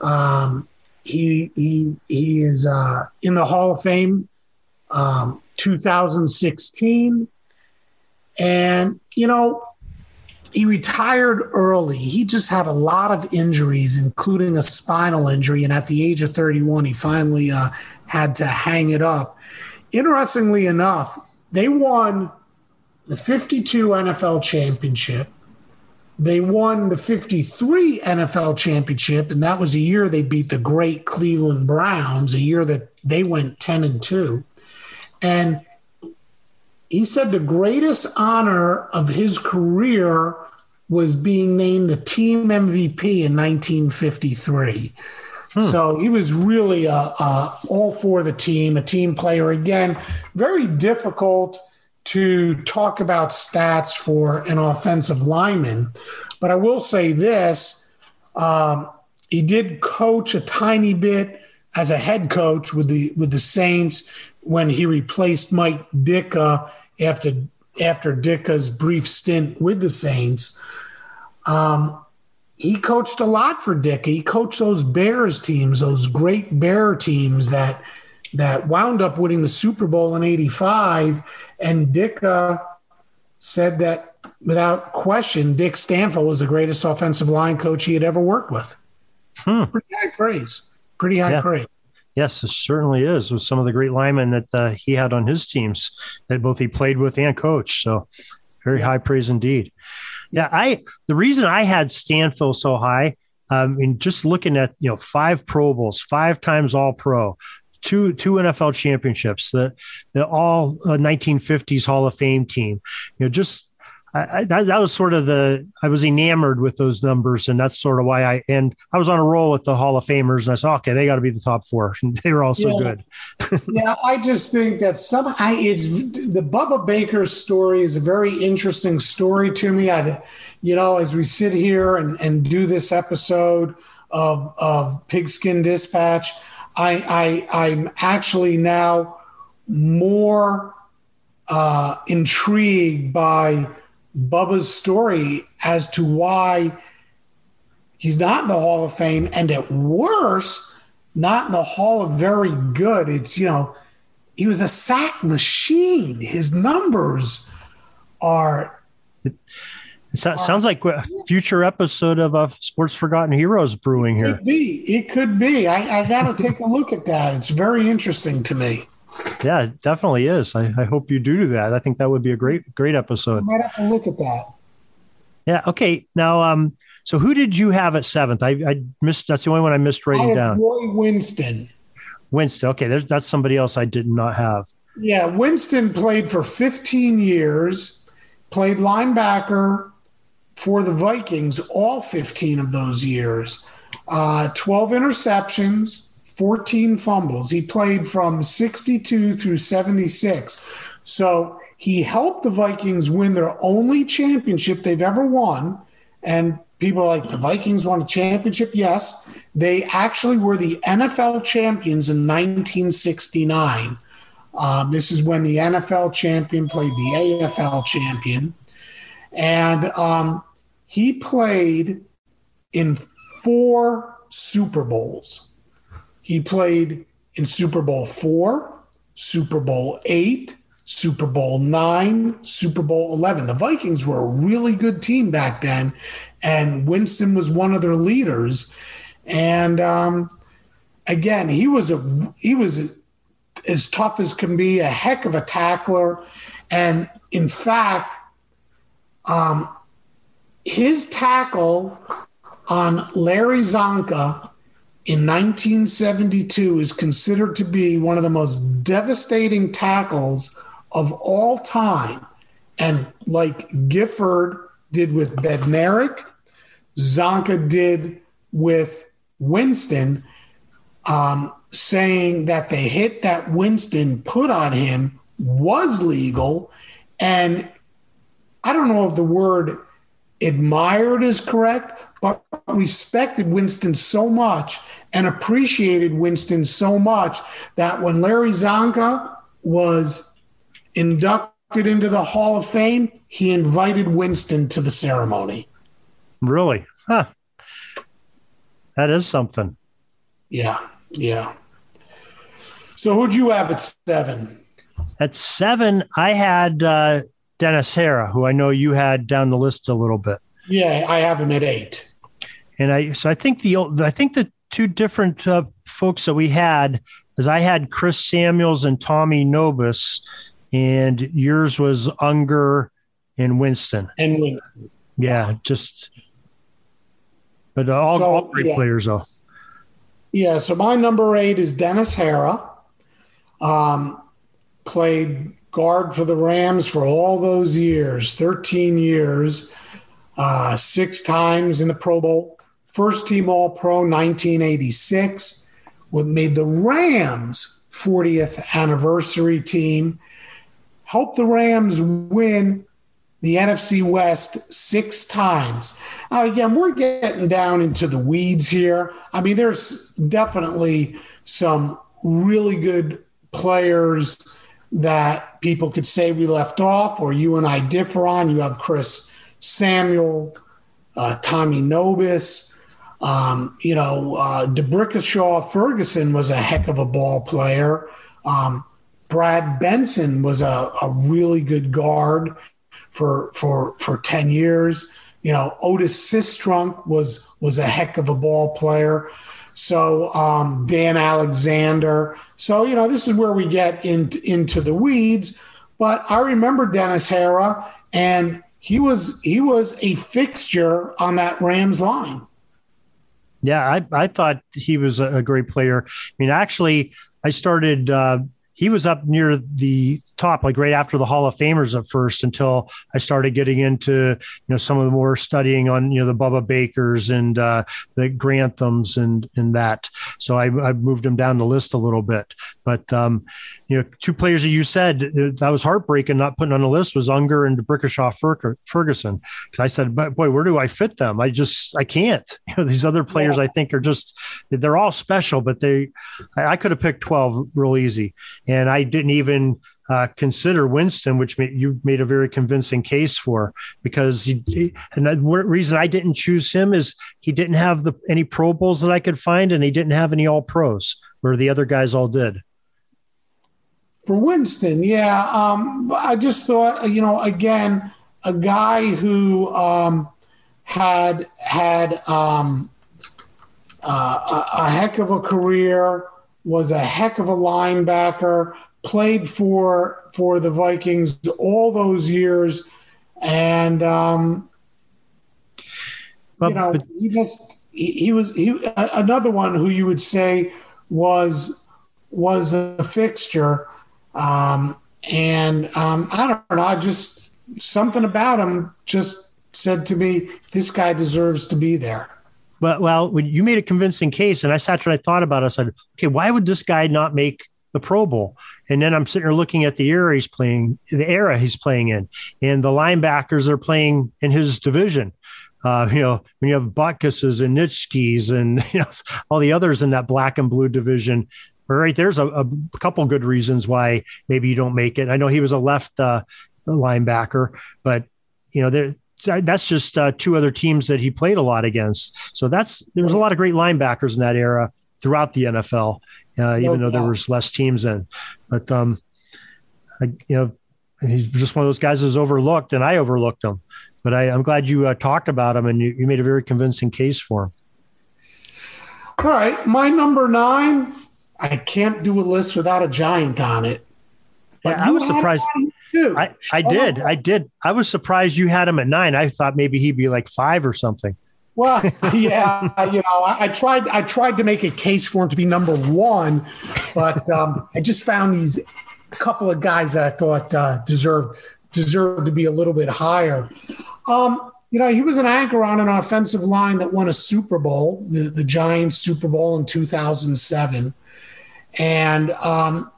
Um, he he he is uh, in the Hall of Fame um, 2016. And, you know, he retired early. He just had a lot of injuries, including a spinal injury. And at the age of 31, he finally uh, had to hang it up. Interestingly enough, they won the 52 NFL championship. They won the 53 NFL championship, and that was a year they beat the great Cleveland Browns, a year that they went 10 and 2. And he said the greatest honor of his career was being named the team MVP in 1953. Hmm. So he was really uh, uh, all for the team, a team player. Again, very difficult to talk about stats for an offensive lineman. But I will say this um, he did coach a tiny bit as a head coach with the with the Saints when he replaced Mike Ditka after after Ditka's brief stint with the Saints. Um, he coached a lot for Ditka. He coached those Bears teams, those great Bear teams that that wound up winning the Super Bowl in '85. And Ditka said that without question, Dick Stanfel was the greatest offensive line coach he had ever worked with. Hmm. Pretty high praise. Pretty high yeah. praise. Yes, it certainly is. With some of the great linemen that uh, he had on his teams that both he played with and coached. So very high praise indeed. Yeah, I the reason I had Stanfel so high, um, mean, just looking at you know five Pro Bowls, five times All Pro, two two NFL championships, the the all uh, 1950s Hall of Fame team. You know, just I, that, that was sort of the I was enamored with those numbers, and that's sort of why I and I was on a roll with the Hall of Famers, and I said, okay, they got to be the top four. And [LAUGHS] they were all so yeah. good. [LAUGHS] yeah, I just think that some I, it's the Bubba Baker story is a very interesting story to me. I, you know, as we sit here and and do this episode of of Pigskin Dispatch, I I I'm actually now more uh, intrigued by Bubba's story as to why he's not in the Hall of Fame, and at worst, not in the Hall of Very Good. It's, you know, he was a sack machine. His numbers are. It, sounds like a future episode of a Sports Forgotten Heroes brewing here. It could be. It could be. I, I got to take a look at that. It's very interesting to me. Yeah, it definitely is. I, I hope you do that. I think that would be a great, great episode. I might have to look at that. Yeah. Okay. Now, um, so who did you have at seventh? I, I missed. That's the only one I missed writing I down. Roy Winston. Winston. Okay. There's that's somebody else I did not have. Yeah, Winston played for 15 years. Played linebacker for the Vikings all 15 of those years. Uh, 12 interceptions, 14 fumbles. He played from 62 through 76. So he helped the Vikings win their only championship they've ever won. And people are like, the Vikings won a championship? Yes. They actually were the NFL champions in 1969. Um, this is when the NFL champion played the AFL champion. and um, he played in four Super Bowls. He played in Super Bowl four, Super Bowl eight, Super Bowl nine, Super Bowl 11. The Vikings were a really good team back then, and Winston was one of their leaders. And um, again, he was a he was as tough as can be, a heck of a tackler, and in fact, um, his tackle on Larry Csonka in 1972 is considered to be one of the most devastating tackles of all time. And like Gifford did with Bednarik, Csonka did with Winston, um, saying that the hit that Winston put on him was legal. And I don't know if the word admired is correct, but respected Winston so much and appreciated Winston so much that when Larry Csonka was inducted into the Hall of Fame, he invited Winston to the ceremony. Really? Huh. That is something. Yeah, yeah. So who'd you have at seven? At seven, I had uh, Dennis Harrah, who I know you had down the list a little bit. Yeah, I have him at eight. And I so I think the I think the two different uh, folks that we had is I had Chris Samuels and Tommy Nobis, and yours was Unger and Winston. And Winston. Yeah, just but all, so, all great yeah. players though. Yeah, so my number eight is Dennis Harrah. Um, played guard for the Rams for all those years, 13 years, uh, six times in the Pro Bowl, first team All Pro 1986, what made the Rams 40th anniversary team, helped the Rams win the NFC West six times. Now, again, we're getting down into the weeds here. I mean, there's definitely some really good players that people could say we left off or you and I differ on. You have Chris Samuel, uh, Tommy Nobis. Um, you know, uh, D'Brickashaw Ferguson was a heck of a ball player. Um, Brad Benson was a, a really good guard for for for 10 years. You know, Otis Sistrunk was was a heck of a ball player. So um, Dan Alexander. So you know, this is where we get in, into the weeds. But I remember Dennis Harrah, and he was he was a fixture on that Rams line. Yeah, I, I thought he was a great player. I mean, actually, I started uh, he was up near the top, like right after the Hall of Famers at first, until I started getting into you know some of the more studying on you know the Bubba Bakers and uh, the Granthams and and that. So I, I moved him down the list a little bit. But um, you know, two players that you said uh, that was heartbreaking not putting on the list was Unger and D'Brickashaw Ferguson. Because I said, but boy, where do I fit them? I just I can't. [LAUGHS] You know, these other players yeah. I think are just they're all special, but they I, could have picked twelve real easy and I didn't even uh, consider Winston, which made, you made a very convincing case for, because he, and the reason I didn't choose him is he didn't have the any Pro Bowls that I could find, and he didn't have any All Pros, where the other guys all did. For Winston, yeah, um, I just thought, you know, again, a guy who um, had had um, uh, a, a heck of a career was a heck of a linebacker, played for for the Vikings all those years, and um, you know but, he just he, he was he another one who you would say was was a fixture, um, and um, I don't know, I just something about him just said to me, this guy deserves to be there. But well, you made a convincing case, and I sat there and I thought about it, I said, okay, why would this guy not make the Pro Bowl? And then I'm sitting here looking at the era he's playing, the era he's playing in, and the linebackers are playing in his division. Uh, you know, when you have Butkuses and Nitschkes and [LAUGHS] you know all the others in that black and blue division, right there's a, a couple good reasons why maybe you don't make it. I know he was a left uh, linebacker, but you know there that's just uh, two other teams that he played a lot against. So that's there was a lot of great linebackers in that era throughout the NFL, uh, even though there was less teams in. But um, I, you know, he's just one of those guys who's overlooked, and I overlooked him. But I, am glad you uh, talked about him and you, you made a very convincing case for him. All right, my number nine. I can't do a list without a giant on it. But yeah, I was surprised. I, I did. I did. I was surprised you had him at nine. I thought maybe he'd be like five or something. Well, [LAUGHS] yeah, you know, I, I, tried. I tried to make a case for him to be number one, but um, I just found these couple of guys that I thought uh, deserved deserved to be a little bit higher. Um, you know, he was an anchor on an offensive line that won a Super Bowl, the, the Giants Super Bowl in 2007. And um,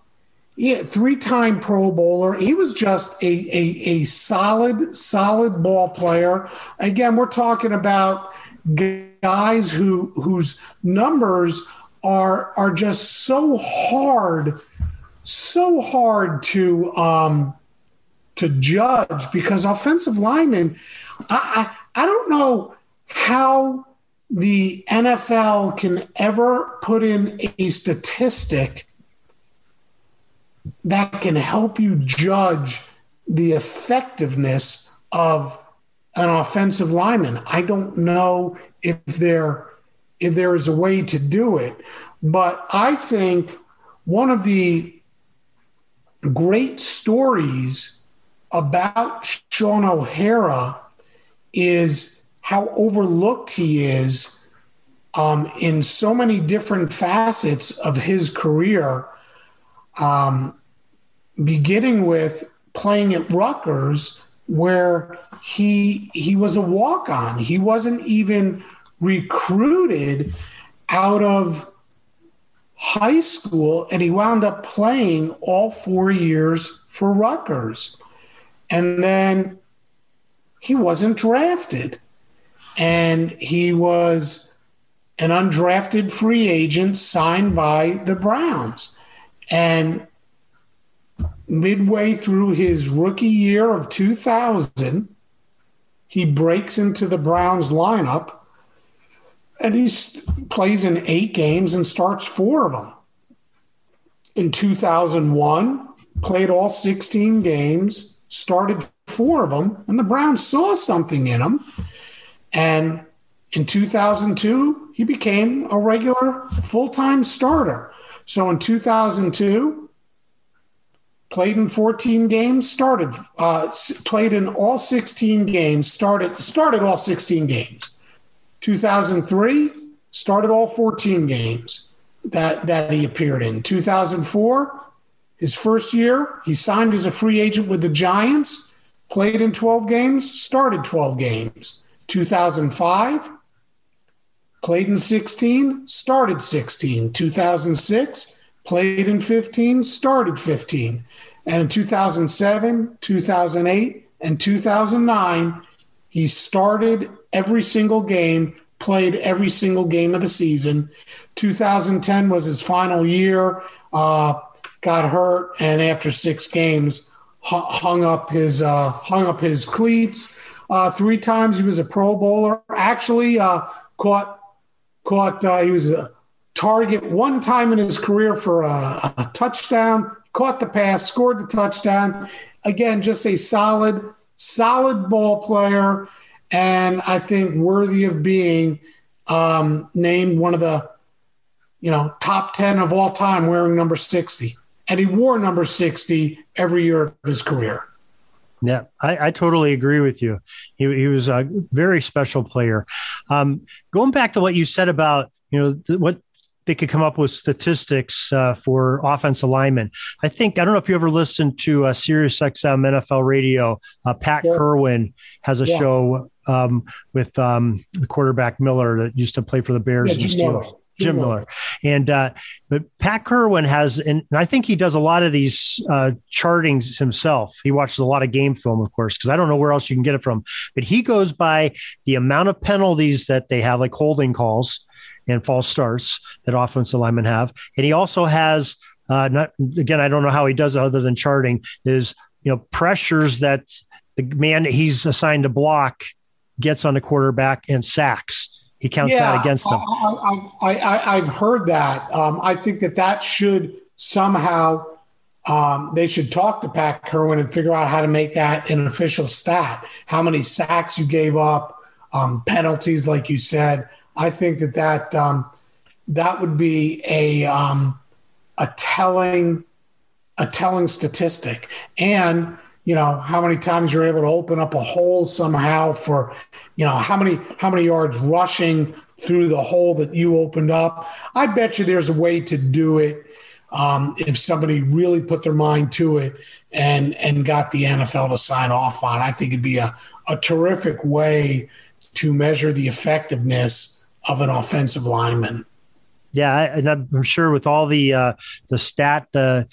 three-time Pro Bowler. He was just a, a, a solid, solid ball player. Again, we're talking about guys who whose numbers are are just so hard, so hard to um, to judge because offensive linemen. I, I, I don't know how the NFL can ever put in a statistic that can help you judge the effectiveness of an offensive lineman. I don't know if there if there is a way to do it, but I think one of the great stories about Shaun O'Hara is how overlooked he is um, in so many different facets of his career, um, beginning with playing at Rutgers, where he he was a walk on. He wasn't even recruited out of high school, and he wound up playing all four years for Rutgers. And then he wasn't drafted. And he was an undrafted free agent signed by the Browns. And midway through his rookie year of 2000, he breaks into the Browns lineup and he plays in eight games and starts four of them. In 2001, played all 16 games, started four of them, and the Browns saw something in him. And in 2002, he became a regular full time starter. So in 2002, played in 14 games, started, uh, played in all 16 games, started, started all 16 games. 2003, started all 14 games that, that he appeared in. 2004, his first year, he signed as a free agent with the Giants, played in 12 games, started 12 games. 2005, played in 16, started 16. 2006, played in 15, started 15. And in 2007, 2008, and 2009, he started every single game, played every single game of the season. 2010 was his final year, uh, got hurt, and after six games, hung up his uh, hung up his cleats. Uh, three times he was a Pro Bowler. Actually, uh, caught caught. Uh, he was a target one time in his career for a, a touchdown. Caught the pass, scored the touchdown. Again, just a solid, solid ball player, and I think worthy of being um, named one of the you know top ten of all time wearing number sixty. And he wore number sixty every year of his career. Yeah, I, I, totally agree with you. He, he was a very special player. Um, going back to what you said about you know th- what they could come up with statistics uh, for offense alignment. I think I don't know if you ever listened to uh, Sirius XM NFL Radio. Uh, Pat yeah. Kirwan has a yeah. show um, with um, the quarterback Miller that used to play for the Bears yeah, and Steelers. Jim Miller. And uh, but Pat Kirwan has, and I think he does a lot of these uh, chartings himself. He watches a lot of game film, of course, because I don't know where else you can get it from. But he goes by the amount of penalties that they have, like holding calls and false starts that offensive linemen have, and he also has. Uh, not again, I don't know how he does it other than charting. Is you know pressures that the man that he's assigned to block gets on the quarterback and sacks. He counts yeah, that against them. I, have heard that. Um, I think that that should somehow um, they should talk to Pat Kirwan and figure out how to make that an official stat. How many sacks you gave up, um, penalties, like you said. I think that that um, that would be a um, a telling a telling statistic, and you know how many times you're able to open up a hole somehow for you know how many how many yards rushing through the hole that you opened up. I bet you there's a way to do it um, if somebody really put their mind to it and and got the NFL to sign off on. I think it'd be a, a terrific way to measure the effectiveness of an offensive lineman. Yeah, and I'm sure with all the uh, the stat uh,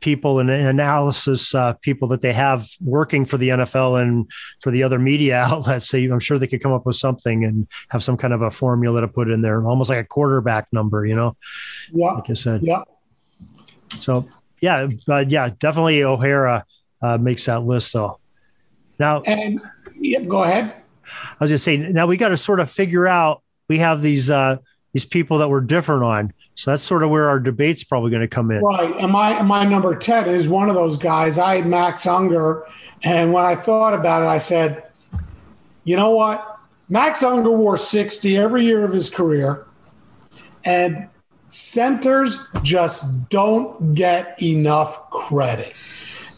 people and analysis uh, people that they have working for the NFL and for the other media [LAUGHS] outlets, I'm sure they could come up with something and have some kind of a formula to put in there, almost like a quarterback number, you know. Yeah, like I said. Yeah. So yeah, but yeah, definitely O'Hara uh, makes that list. So now, and yep, go ahead. I was just saying. Now we got to sort of figure out. We have these uh, these people that we're different on. So that's sort of where our debate's probably going to come in. Right. And my my number ten is one of those guys. I had Max Unger, and when I thought about it, I said, you know what? Max Unger wore sixty every year of his career, and centers just don't get enough credit.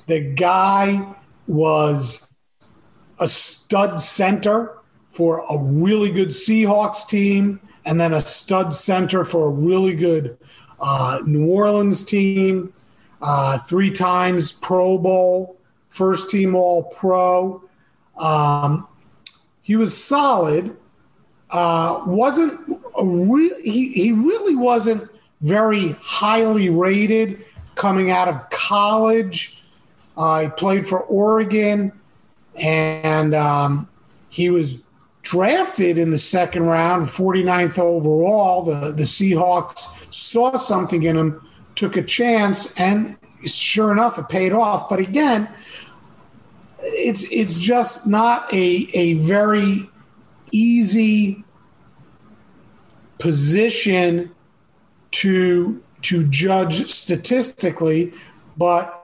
The guy was a stud center for a really good Seahawks team, and then a stud center for a really good uh, New Orleans team. Uh, three times Pro Bowl, first team All Pro. Um, he was solid. Uh, wasn't a re- he, he really wasn't very highly rated coming out of college. Uh, he played for Oregon, and um, he was drafted in the second round, 49th overall. The, the Seahawks saw something in him, took a chance, and sure enough, it paid off. But again, it's it's just not a a very easy position to to judge statistically, but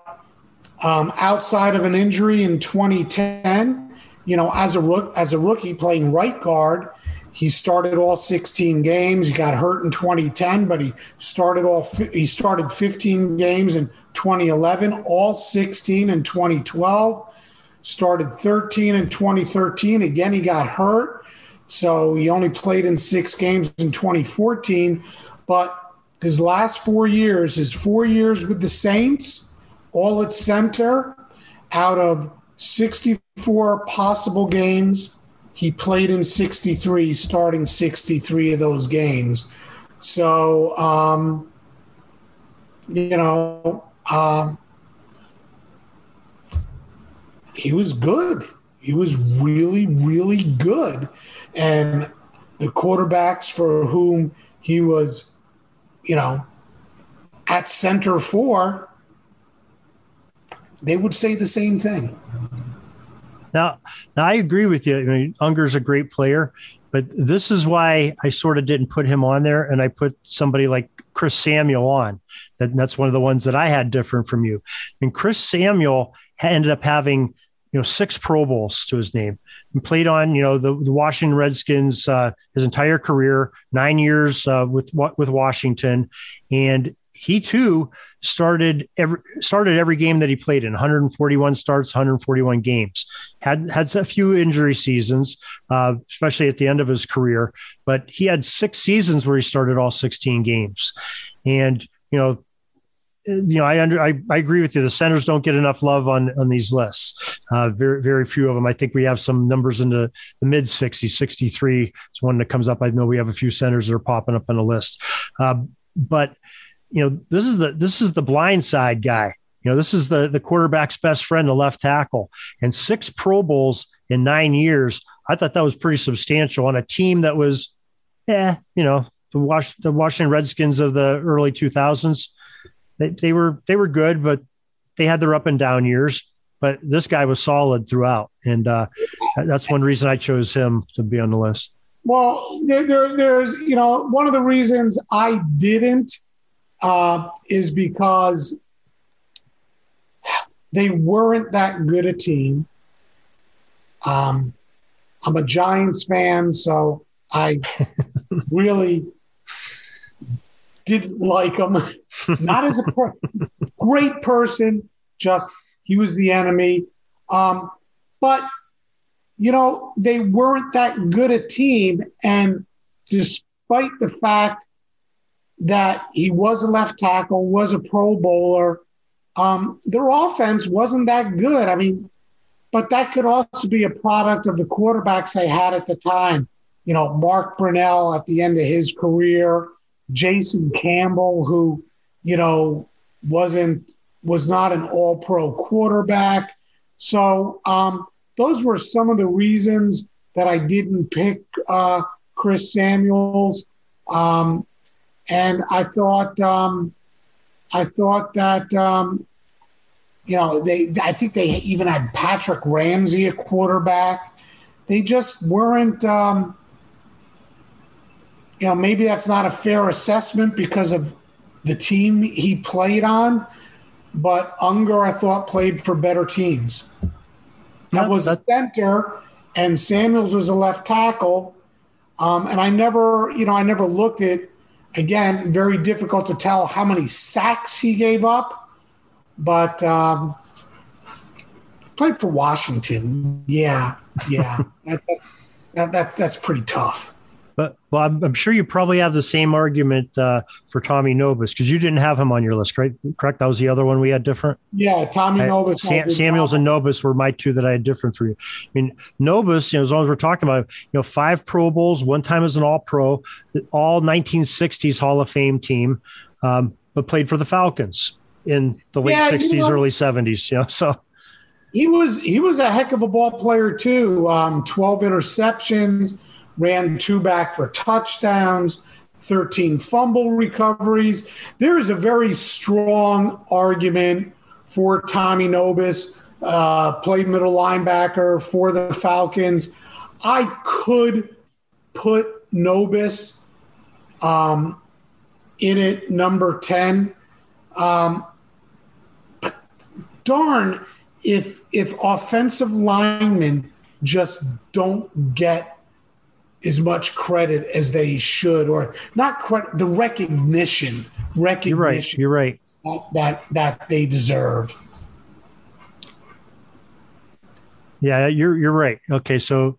um, outside of an injury in 2010, you know, as a as a rookie playing right guard, he started all 16 games. He got hurt in 2010, but he started all he started 15 games in 2011, all 16 in 2012. Started 13 in 2013. Again, he got hurt, so he only played in six games in 2014. But his last four years, his four years with the Saints, all at center, out of 64 possible games. He played in 63, starting 63 of those games. So, um, you know, um, he was good. He was really, really good. And the quarterbacks for whom he was, you know, at center for they would say the same thing. Now, now I agree with you. I mean, Unger's a great player, but this is why I sort of didn't put him on there, and I put somebody like Chris Samuel on. That, that's one of the ones that I had different from you. And Chris Samuel ended up having you know six Pro Bowls to his name and played on you know the, the Washington Redskins uh, his entire career, nine years uh, with with Washington, and he too started every started every game that he played in 141 starts 141 games had had a few injury seasons uh, especially at the end of his career but he had six seasons where he started all 16 games and you know you know, I under I, I agree with you. The centers don't get enough love on on these lists. Uh, very very few of them. I think we have some numbers in the, the mid 60s. 63 is one that comes up. I know we have a few centers that are popping up on the list. Uh, but you know, this is the this is the blind side guy. You know, this is the the quarterback's best friend, the left tackle, and six Pro Bowls in nine years. I thought that was pretty substantial on a team that was, yeah, you know, the, Was- the Washington Redskins of the early 2000s. They, they were they were good, but they had their up and down years. but this guy was solid throughout, and uh, that's one reason I chose him to be on the list. Well, there, there, there's you know one of the reasons I didn't uh, is because they weren't that good a team. Um, I'm a Giants fan, so I [LAUGHS] really didn't like him. [LAUGHS] Not as a per- great person, just he was the enemy. Um, but you know, they weren't that good a team, and despite the fact that he was a left tackle, was a Pro Bowler, um, their offense wasn't that good. I mean, but that could also be a product of the quarterbacks they had at the time. You know, Mark Brunell at the end of his career, Jason Campbell, who, you know, wasn't was not an all pro quarterback. So um, those were some of the reasons that I didn't pick uh, Chris Samuels. Um, and I thought, um, I thought that, um, you know, they, I think they even had Patrick Ramsey, a quarterback. They just weren't, um, you know, maybe that's not a fair assessment because of the team he played on, but Unger, I thought, played for better teams. That was a center, and Samuels was a left tackle. Um, and I never, you know, I never looked at, again, very difficult to tell how many sacks he gave up, but um, played for Washington. Yeah, yeah, [LAUGHS] that, that's, that, that's that's pretty tough. But well, I'm, I'm, sure you probably have the same argument uh, for Tommy Nobis because you didn't have him on your list, right? Correct. That was the other one we had different. Yeah, Tommy I, Nobis. Sam, Samuels and Nobis were my two that I had different for you. I mean, Nobis, you know, as long as we're talking about, you know, five Pro Bowls, one time as an All Pro, all 1960s Hall of Fame team, um, but played for the Falcons in the late yeah, 60s, you know, early 70s. You know, so he was he was a heck of a ball player too. Um, 12 interceptions ran two back for touchdowns, 13 fumble recoveries. There is a very strong argument for Tommy Nobis, uh, played middle linebacker for the Falcons. I could put Nobis um, in it number 10. Um, but darn, if if offensive linemen just don't get as much credit as they should, or not credit, the recognition, recognition. You're right. You're right. That, that, that they deserve. Yeah, you're you're right. Okay, so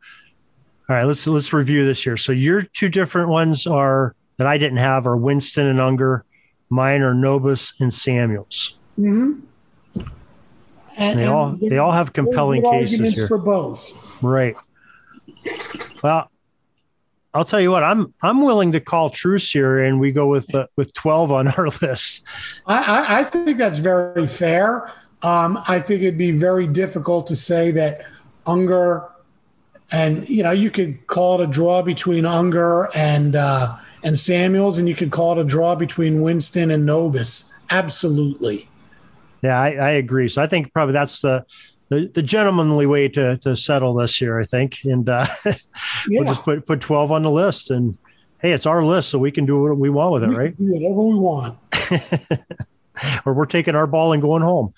all right, let's let's review this here. So your two different ones are that I didn't have are Winston and Unger. Mine are Nobis and Samuels. Mm-hmm. And, and they all they all have compelling cases here for both. Right. Well, I'll tell you what, I'm I'm willing to call truce here, and we go with uh, with twelve on our [LAUGHS] list. I, I think that's very fair. Um, I think it'd be very difficult to say that Unger, and you know, you could call it a draw between Unger and uh, and Samuels, and you could call it a draw between Winston and Nobis. Absolutely. Yeah, I, I agree. So I think probably that's the the, the gentlemanly way to to settle this here, I think. And uh, [LAUGHS] yeah. we'll just put put twelve on the list, and hey, it's our list, so we can do what we want with it, we right? do whatever we want. [LAUGHS] or we're taking our ball and going home.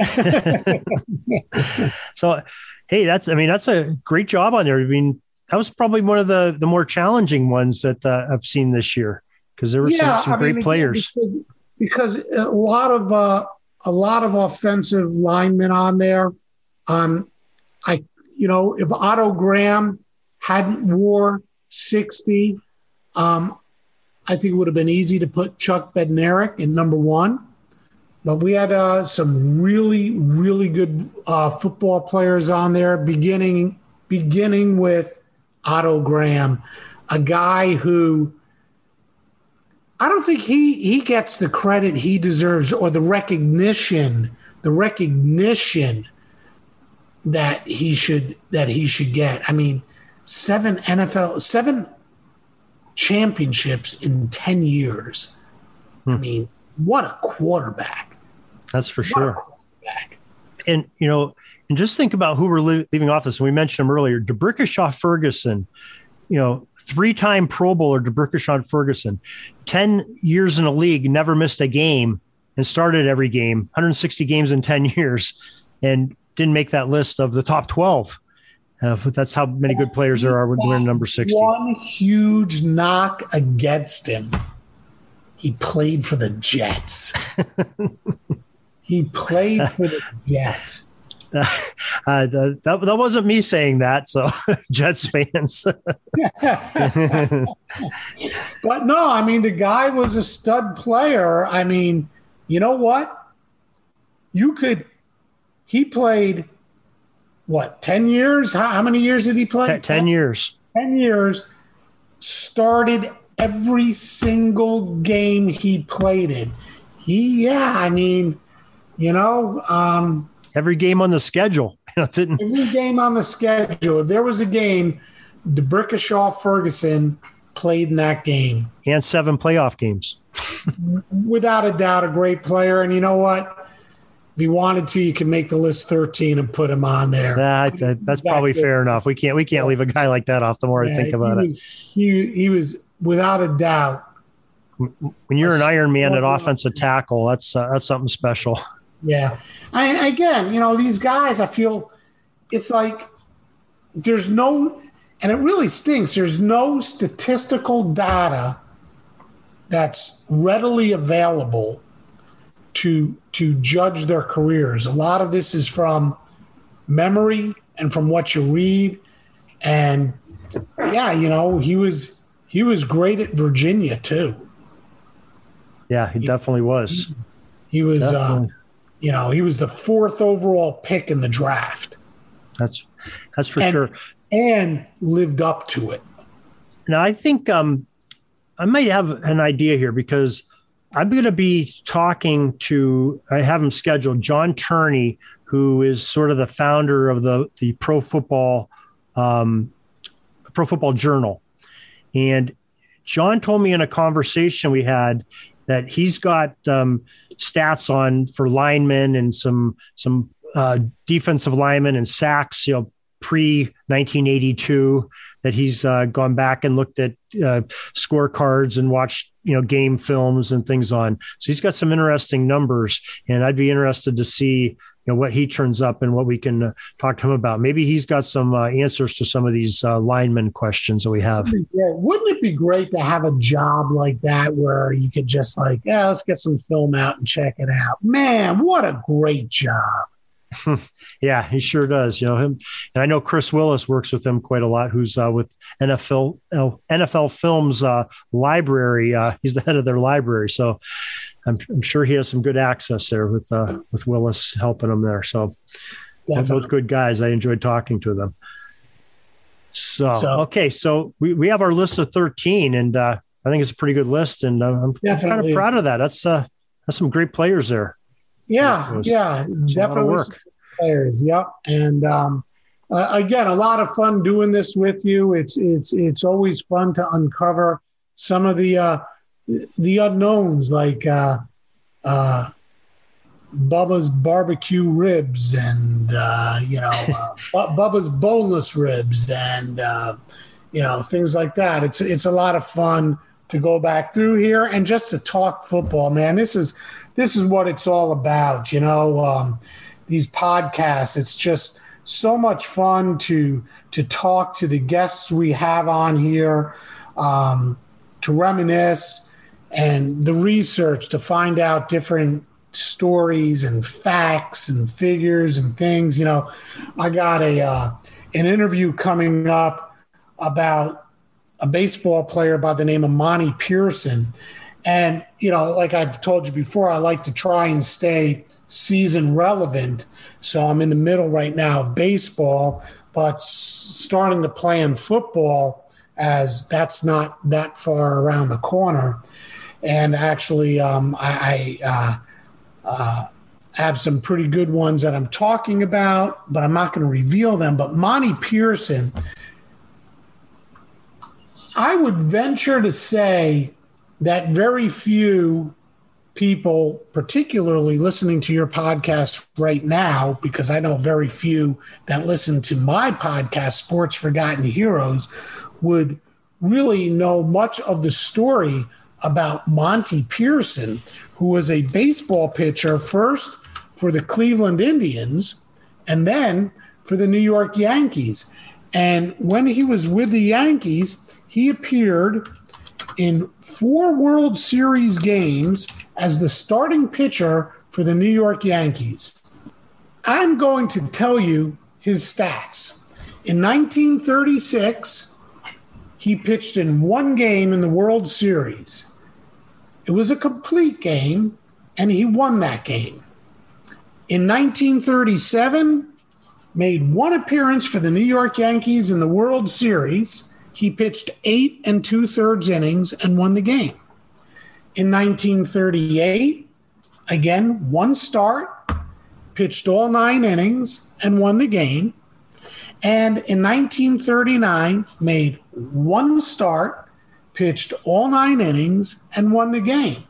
[LAUGHS] so, hey, that's I mean that's a great job on there. I mean that was probably one of the the more challenging ones that uh, I've seen this year because there were yeah, some, some great mean, players. Because, because, a lot of uh, a lot of offensive linemen on there um, I, you know, if Otto Graham hadn't wore 60, um, I think it would have been easy to put Chuck Bednarik in number one. But we had uh, some really, really good uh, football players on there, beginning beginning with Otto Graham, a guy who I don't think he he gets the credit he deserves or the recognition, the recognition that he should that he should get. I mean, seven NFL seven championships in 10 years. Hmm. I mean, what a quarterback. That's for what sure. and you know, and just think about who we're leaving off this. We mentioned him earlier, D'Brickashaw Ferguson. You know, three-time Pro Bowler D'Brickashaw Ferguson, ten years in a league, never missed a game, and started every game, 160 games in 10 [LAUGHS] years, and didn't make that list of the top 12. Uh, that's how many good players there are when we're number 60. One huge knock against him. He played for the Jets. [LAUGHS] he played for the Jets. [LAUGHS] Uh, uh, that, that wasn't me saying that. So, [LAUGHS] Jets fans. but no, I mean, the guy was a stud player. I mean, you know what? You could, he played what, 10 years? How, how many years did he play? 10, 10 years. 10 years. Started every single game he played in. He, yeah, I mean, you know, um, every game on the schedule. [LAUGHS] every game on the schedule. If there was a game, D'Brickashaw Ferguson played in that game. And seven playoff games. [LAUGHS] Without a doubt, a great player. And you know what? If you wanted to, you can make the list 13 and put him on there. That, that that's probably fair enough. We can't we can't leave a guy like that off. The more yeah, I think about he was, it, he he was without a doubt. When you're an Iron Man at offensive tackle, that's uh, that's something special. [LAUGHS] Yeah, I, again, you know, these guys, I feel it's like there's no, and it really stinks. There's no statistical data that's readily available to to judge their careers. A lot of this is from memory and from what you read. And yeah, you know, he was he was great at Virginia too. Yeah, he, he definitely was. He, he was uh, you know, he was the fourth overall pick in the draft. That's that's for and, sure. And lived up to it. Now I think um I might have an idea here because I'm going to be talking to, I have him scheduled, John Turney, who is sort of the founder of the, the Pro Football, um, Pro Football Journal. And John told me in a conversation we had that he's got um, stats on for linemen and some some uh, defensive linemen and sacks, you know, pre 1982 that he's uh, gone back and looked at uh, scorecards and watched you know game films and things on. So he's got some interesting numbers, and I'd be interested to see you know what he turns up and what we can uh, talk to him about. Maybe he's got some uh, answers to some of these uh, lineman questions that we have. Yeah, wouldn't it be great to have a job like that where you could just like, yeah, let's get some film out and check it out. Man, what a great job! [LAUGHS] yeah, he sure does. You know him, and I know Chris Willis works with him quite a lot. Who's uh, with NFL NFL Films uh, library. Uh, he's the head of their library, so I'm, I'm, sure he has some good access there with uh, with Willis helping him there. So both good guys. I enjoyed talking to them. So, so okay, so we, we have our list of 13, and uh, I think it's a pretty good list, and uh, I'm kind of proud of that. That's that's some great players there. Yeah, yeah, definitely players. Yep, and um, uh, again, a lot of fun doing this with you. It's it's it's always fun to uncover some of the uh, the unknowns, like uh, uh, Bubba's barbecue ribs, and uh, you know [LAUGHS] uh, Bubba's boneless ribs, and uh, you know things like that. It's it's a lot of fun to go back through here and just to talk football, man. This is this is what it's all about. You know, um, these podcasts. It's just so much fun to to talk to the guests we have on here, um, to reminisce, and the research to find out different stories and facts and figures and things. You know, I got a uh, an interview coming up about a baseball player by the name of Monte Pearson and, you know, like I've told you before, I like to try and stay season relevant. So I'm in the middle right now of baseball, but starting to play in football as that's not that far around the corner. And actually, um, I, I uh, uh, have some pretty good ones that I'm talking about, but I'm not going to reveal them. But Monte Pearson, I would venture to say that very few people, particularly listening to your podcast right now, because I know very few that listen to my podcast, Sports Forgotten Heroes, would really know much of the story about Monte Pearson, who was a baseball pitcher first for the Cleveland Indians and then for the New York Yankees. And when he was with the Yankees, he appeared in four World Series games as the starting pitcher for the New York Yankees. I'm going to tell you his stats. In 1936, he pitched in one game in the World Series. It was a complete game, and he won that game. In 1937, made one appearance for the New York Yankees in the World Series he pitched eight and two thirds innings and won the game. In 1938, again, one start, pitched all nine innings and won the game. And in 1939, made one start, pitched all nine innings, and won the game.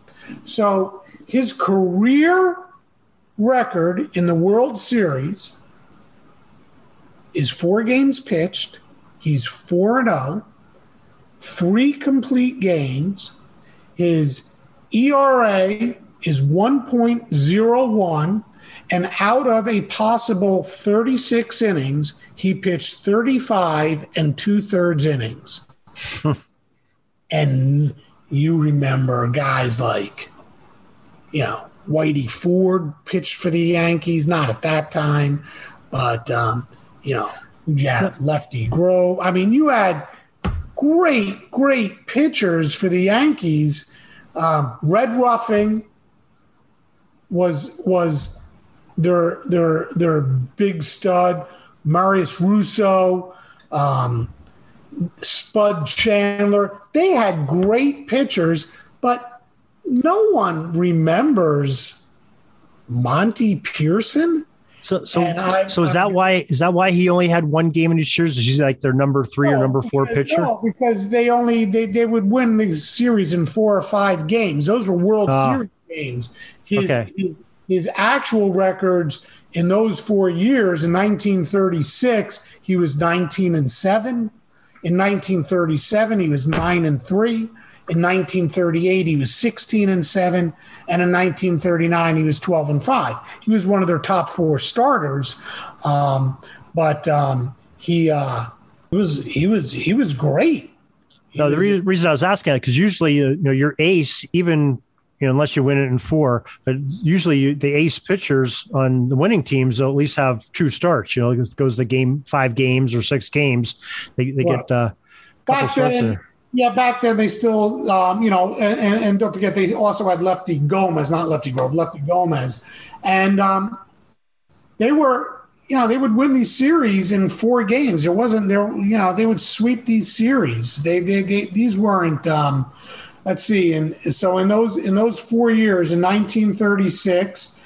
So his career record in the World Series is four games pitched, He's 4 0, three complete games. His ERA is 1.01. And out of a possible 36 innings, he pitched 35 and two thirds innings. [LAUGHS] and you remember guys like, you know, Whitey Ford pitched for the Yankees, not at that time, but, um, you know, yeah, Lefty Grove. I mean, you had great, great pitchers for the Yankees. Um, Red Ruffing was was their their their big stud. Marius Russo, um, Spud Chandler. They had great pitchers, but no one remembers Monte Pearson. So, so, so is that why is that why he only had one game in his years? Is he like their number three no, or number four because, pitcher? No, because they only they, they would win the series in four or five games. Those were World uh, Series games. His, okay. his, his actual records in those four years in 1936, he was 19 and seven. In 1937, he was nine and three. In 1938, he was 16 and 7, and in 1939, he was 12 and 5. He was one of their top four starters, um, but um, he uh, was he was he was great. He no, the was, re- reason I was asking that because usually you know your ace, even you know, unless you win it in four, but usually you, the ace pitchers on the winning teams will at least have two starts. You know, it goes the game five games or six games, they they get uh, a couple starts then, yeah, back then they still, um, you know, and, and, don't forget they also had Lefty Gomez, not Lefty Grove, Lefty Gomez, and um, they were, you know, they would win these series in four games. There wasn't there, you know, they would sweep these series. They, they, they these weren't. Um, let's see, and so in those in those four years, in 1936,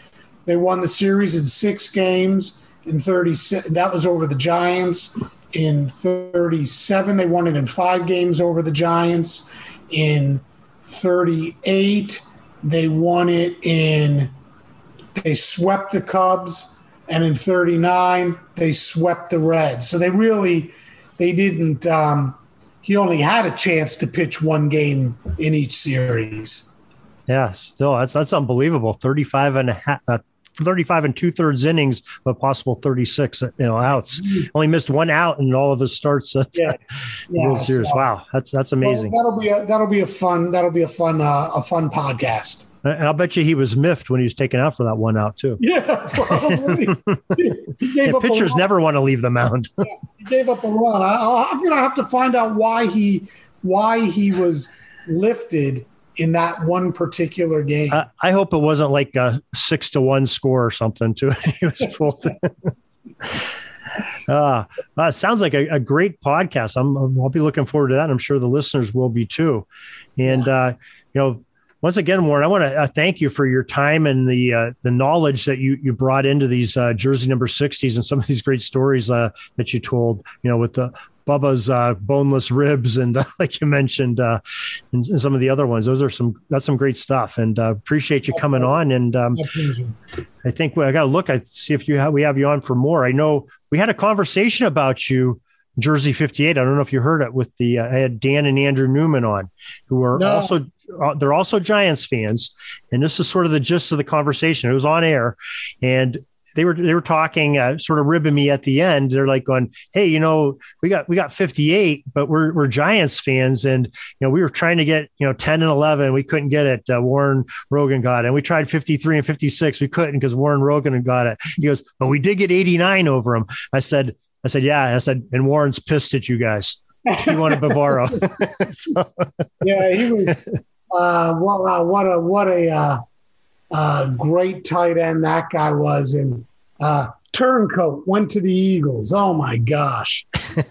they won the series in six games. In 30, that was over the Giants in 37. They won it in five games over the Giants. In 38, they won it in, they swept the Cubs. And in 39, they swept the Reds. So they really, they didn't, um, he only had a chance to pitch one game in each series. Yeah, still, that's that's unbelievable. 35 and a half, uh, 35 and two thirds innings, but possible 36 you know outs. Mm-hmm. Only missed one out in all of his starts at yeah. [LAUGHS] yeah. So, wow, that's that's amazing. Well, that'll be a, that'll be a fun that'll be a fun uh, a fun podcast. And I'll bet you he was miffed when he was taken out for that one out too. Yeah, probably. [LAUGHS] yeah, pitchers never want to leave the mound. yeah, he gave up a run. I, I'm gonna have to find out why he why he was lifted in that one particular game. Uh, I hope it wasn't like a six to one score or something to it. [LAUGHS] it was full. [LAUGHS] uh, uh, sounds like a, a, great podcast. I'm, I'll be looking forward to that. I'm sure the listeners will be too. And, uh, you know, once again, Warren, I want to uh, thank you for your time and the uh, the knowledge that you you brought into these uh, jersey number sixties and some of these great stories uh, that you told. You know, with the Bubba's uh, boneless ribs, and uh, [LAUGHS] like you mentioned, uh, and, and, some of the other ones. Those are some that's some great stuff, and uh, appreciate you coming on. And um, I think I got to look. I see if you have we have you on for more. I know we had a conversation about you. Jersey 58. I don't know if you heard it with the, uh, I had Dan and Andrew Newman on, who are no. also uh, they're also Giants fans, and this is sort of the gist of the conversation. It was on air, and they were they were talking, uh, sort of ribbing me at the end. They're like going, "Hey, you know, we got we got 58, but we're we're Giants fans, and you know, we were trying to get you know 10 and 11, we couldn't get it. Uh, Warren Rogan got it, and we tried 53 and 56, we couldn't because Warren Rogan got it. He goes, but we did get 89 over him. I said, I said, yeah. I said, and Warren's pissed at you guys. He wanted Bavaro. so. [LAUGHS] Yeah, he was uh, what, uh, what a what a uh, uh, great tight end that guy was, and uh, turncoat went to the Eagles. Oh my gosh! [LAUGHS]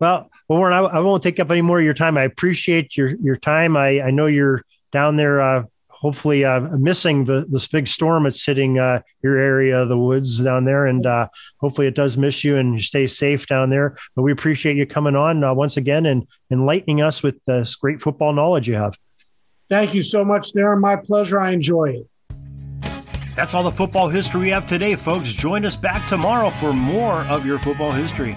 well, Warren, I, I, won't take up any more of your time. I appreciate your your time. I I know you're down there uh, hopefully uh, missing the this big storm that's hitting uh, your area, of the woods down there, and uh, hopefully it does miss you and you stay safe down there. But we appreciate you coming on uh, once again and enlightening us with this great football knowledge you have. Thank you so much, Darin. My pleasure. I enjoy it. That's all the football history we have today, folks. Join us back tomorrow for more of your football history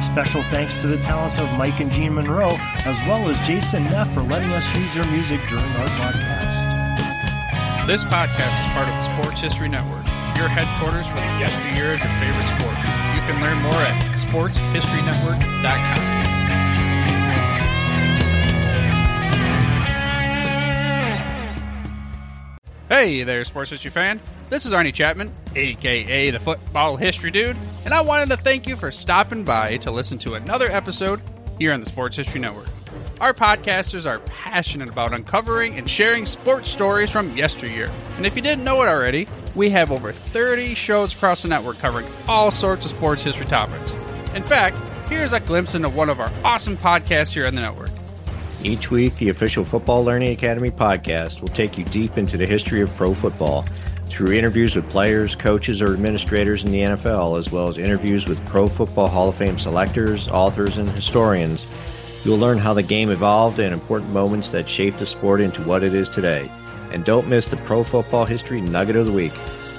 Special thanks to the talents of Mike and Jean Monroe, as well as Jason Neff for letting us use their music during our podcast. This podcast is part of the Sports History Network, your headquarters for the yesteryear of your favorite sport. You can learn more at sportshistorynetwork.com. Hey there, sports history fan. This is Arnie Chapman, aka the Football History Dude, and I wanted to thank you for stopping by to listen to another episode here on the Sports History Network. Our podcasters are passionate about uncovering and sharing sports stories from yesteryear. And if you didn't know it already, we have over 30 shows across the network covering all sorts of sports history topics. In fact, here's a glimpse into one of our awesome podcasts here on the network. Each week, the official Football Learning Academy podcast will take you deep into the history of pro football through interviews with players, coaches, or administrators in the NFL, as well as interviews with Pro Football Hall of Fame selectors, authors, and historians, you'll learn how the game evolved and important moments that shaped the sport into what it is today. And don't miss the Pro Football History Nugget of the Week.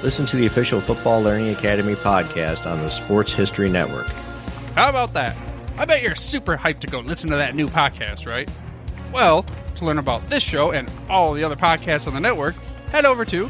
Listen to the official Football Learning Academy podcast on the Sports History Network. How about that? I bet you're super hyped to go listen to that new podcast, right? Well, to learn about this show and all the other podcasts on the network, head over to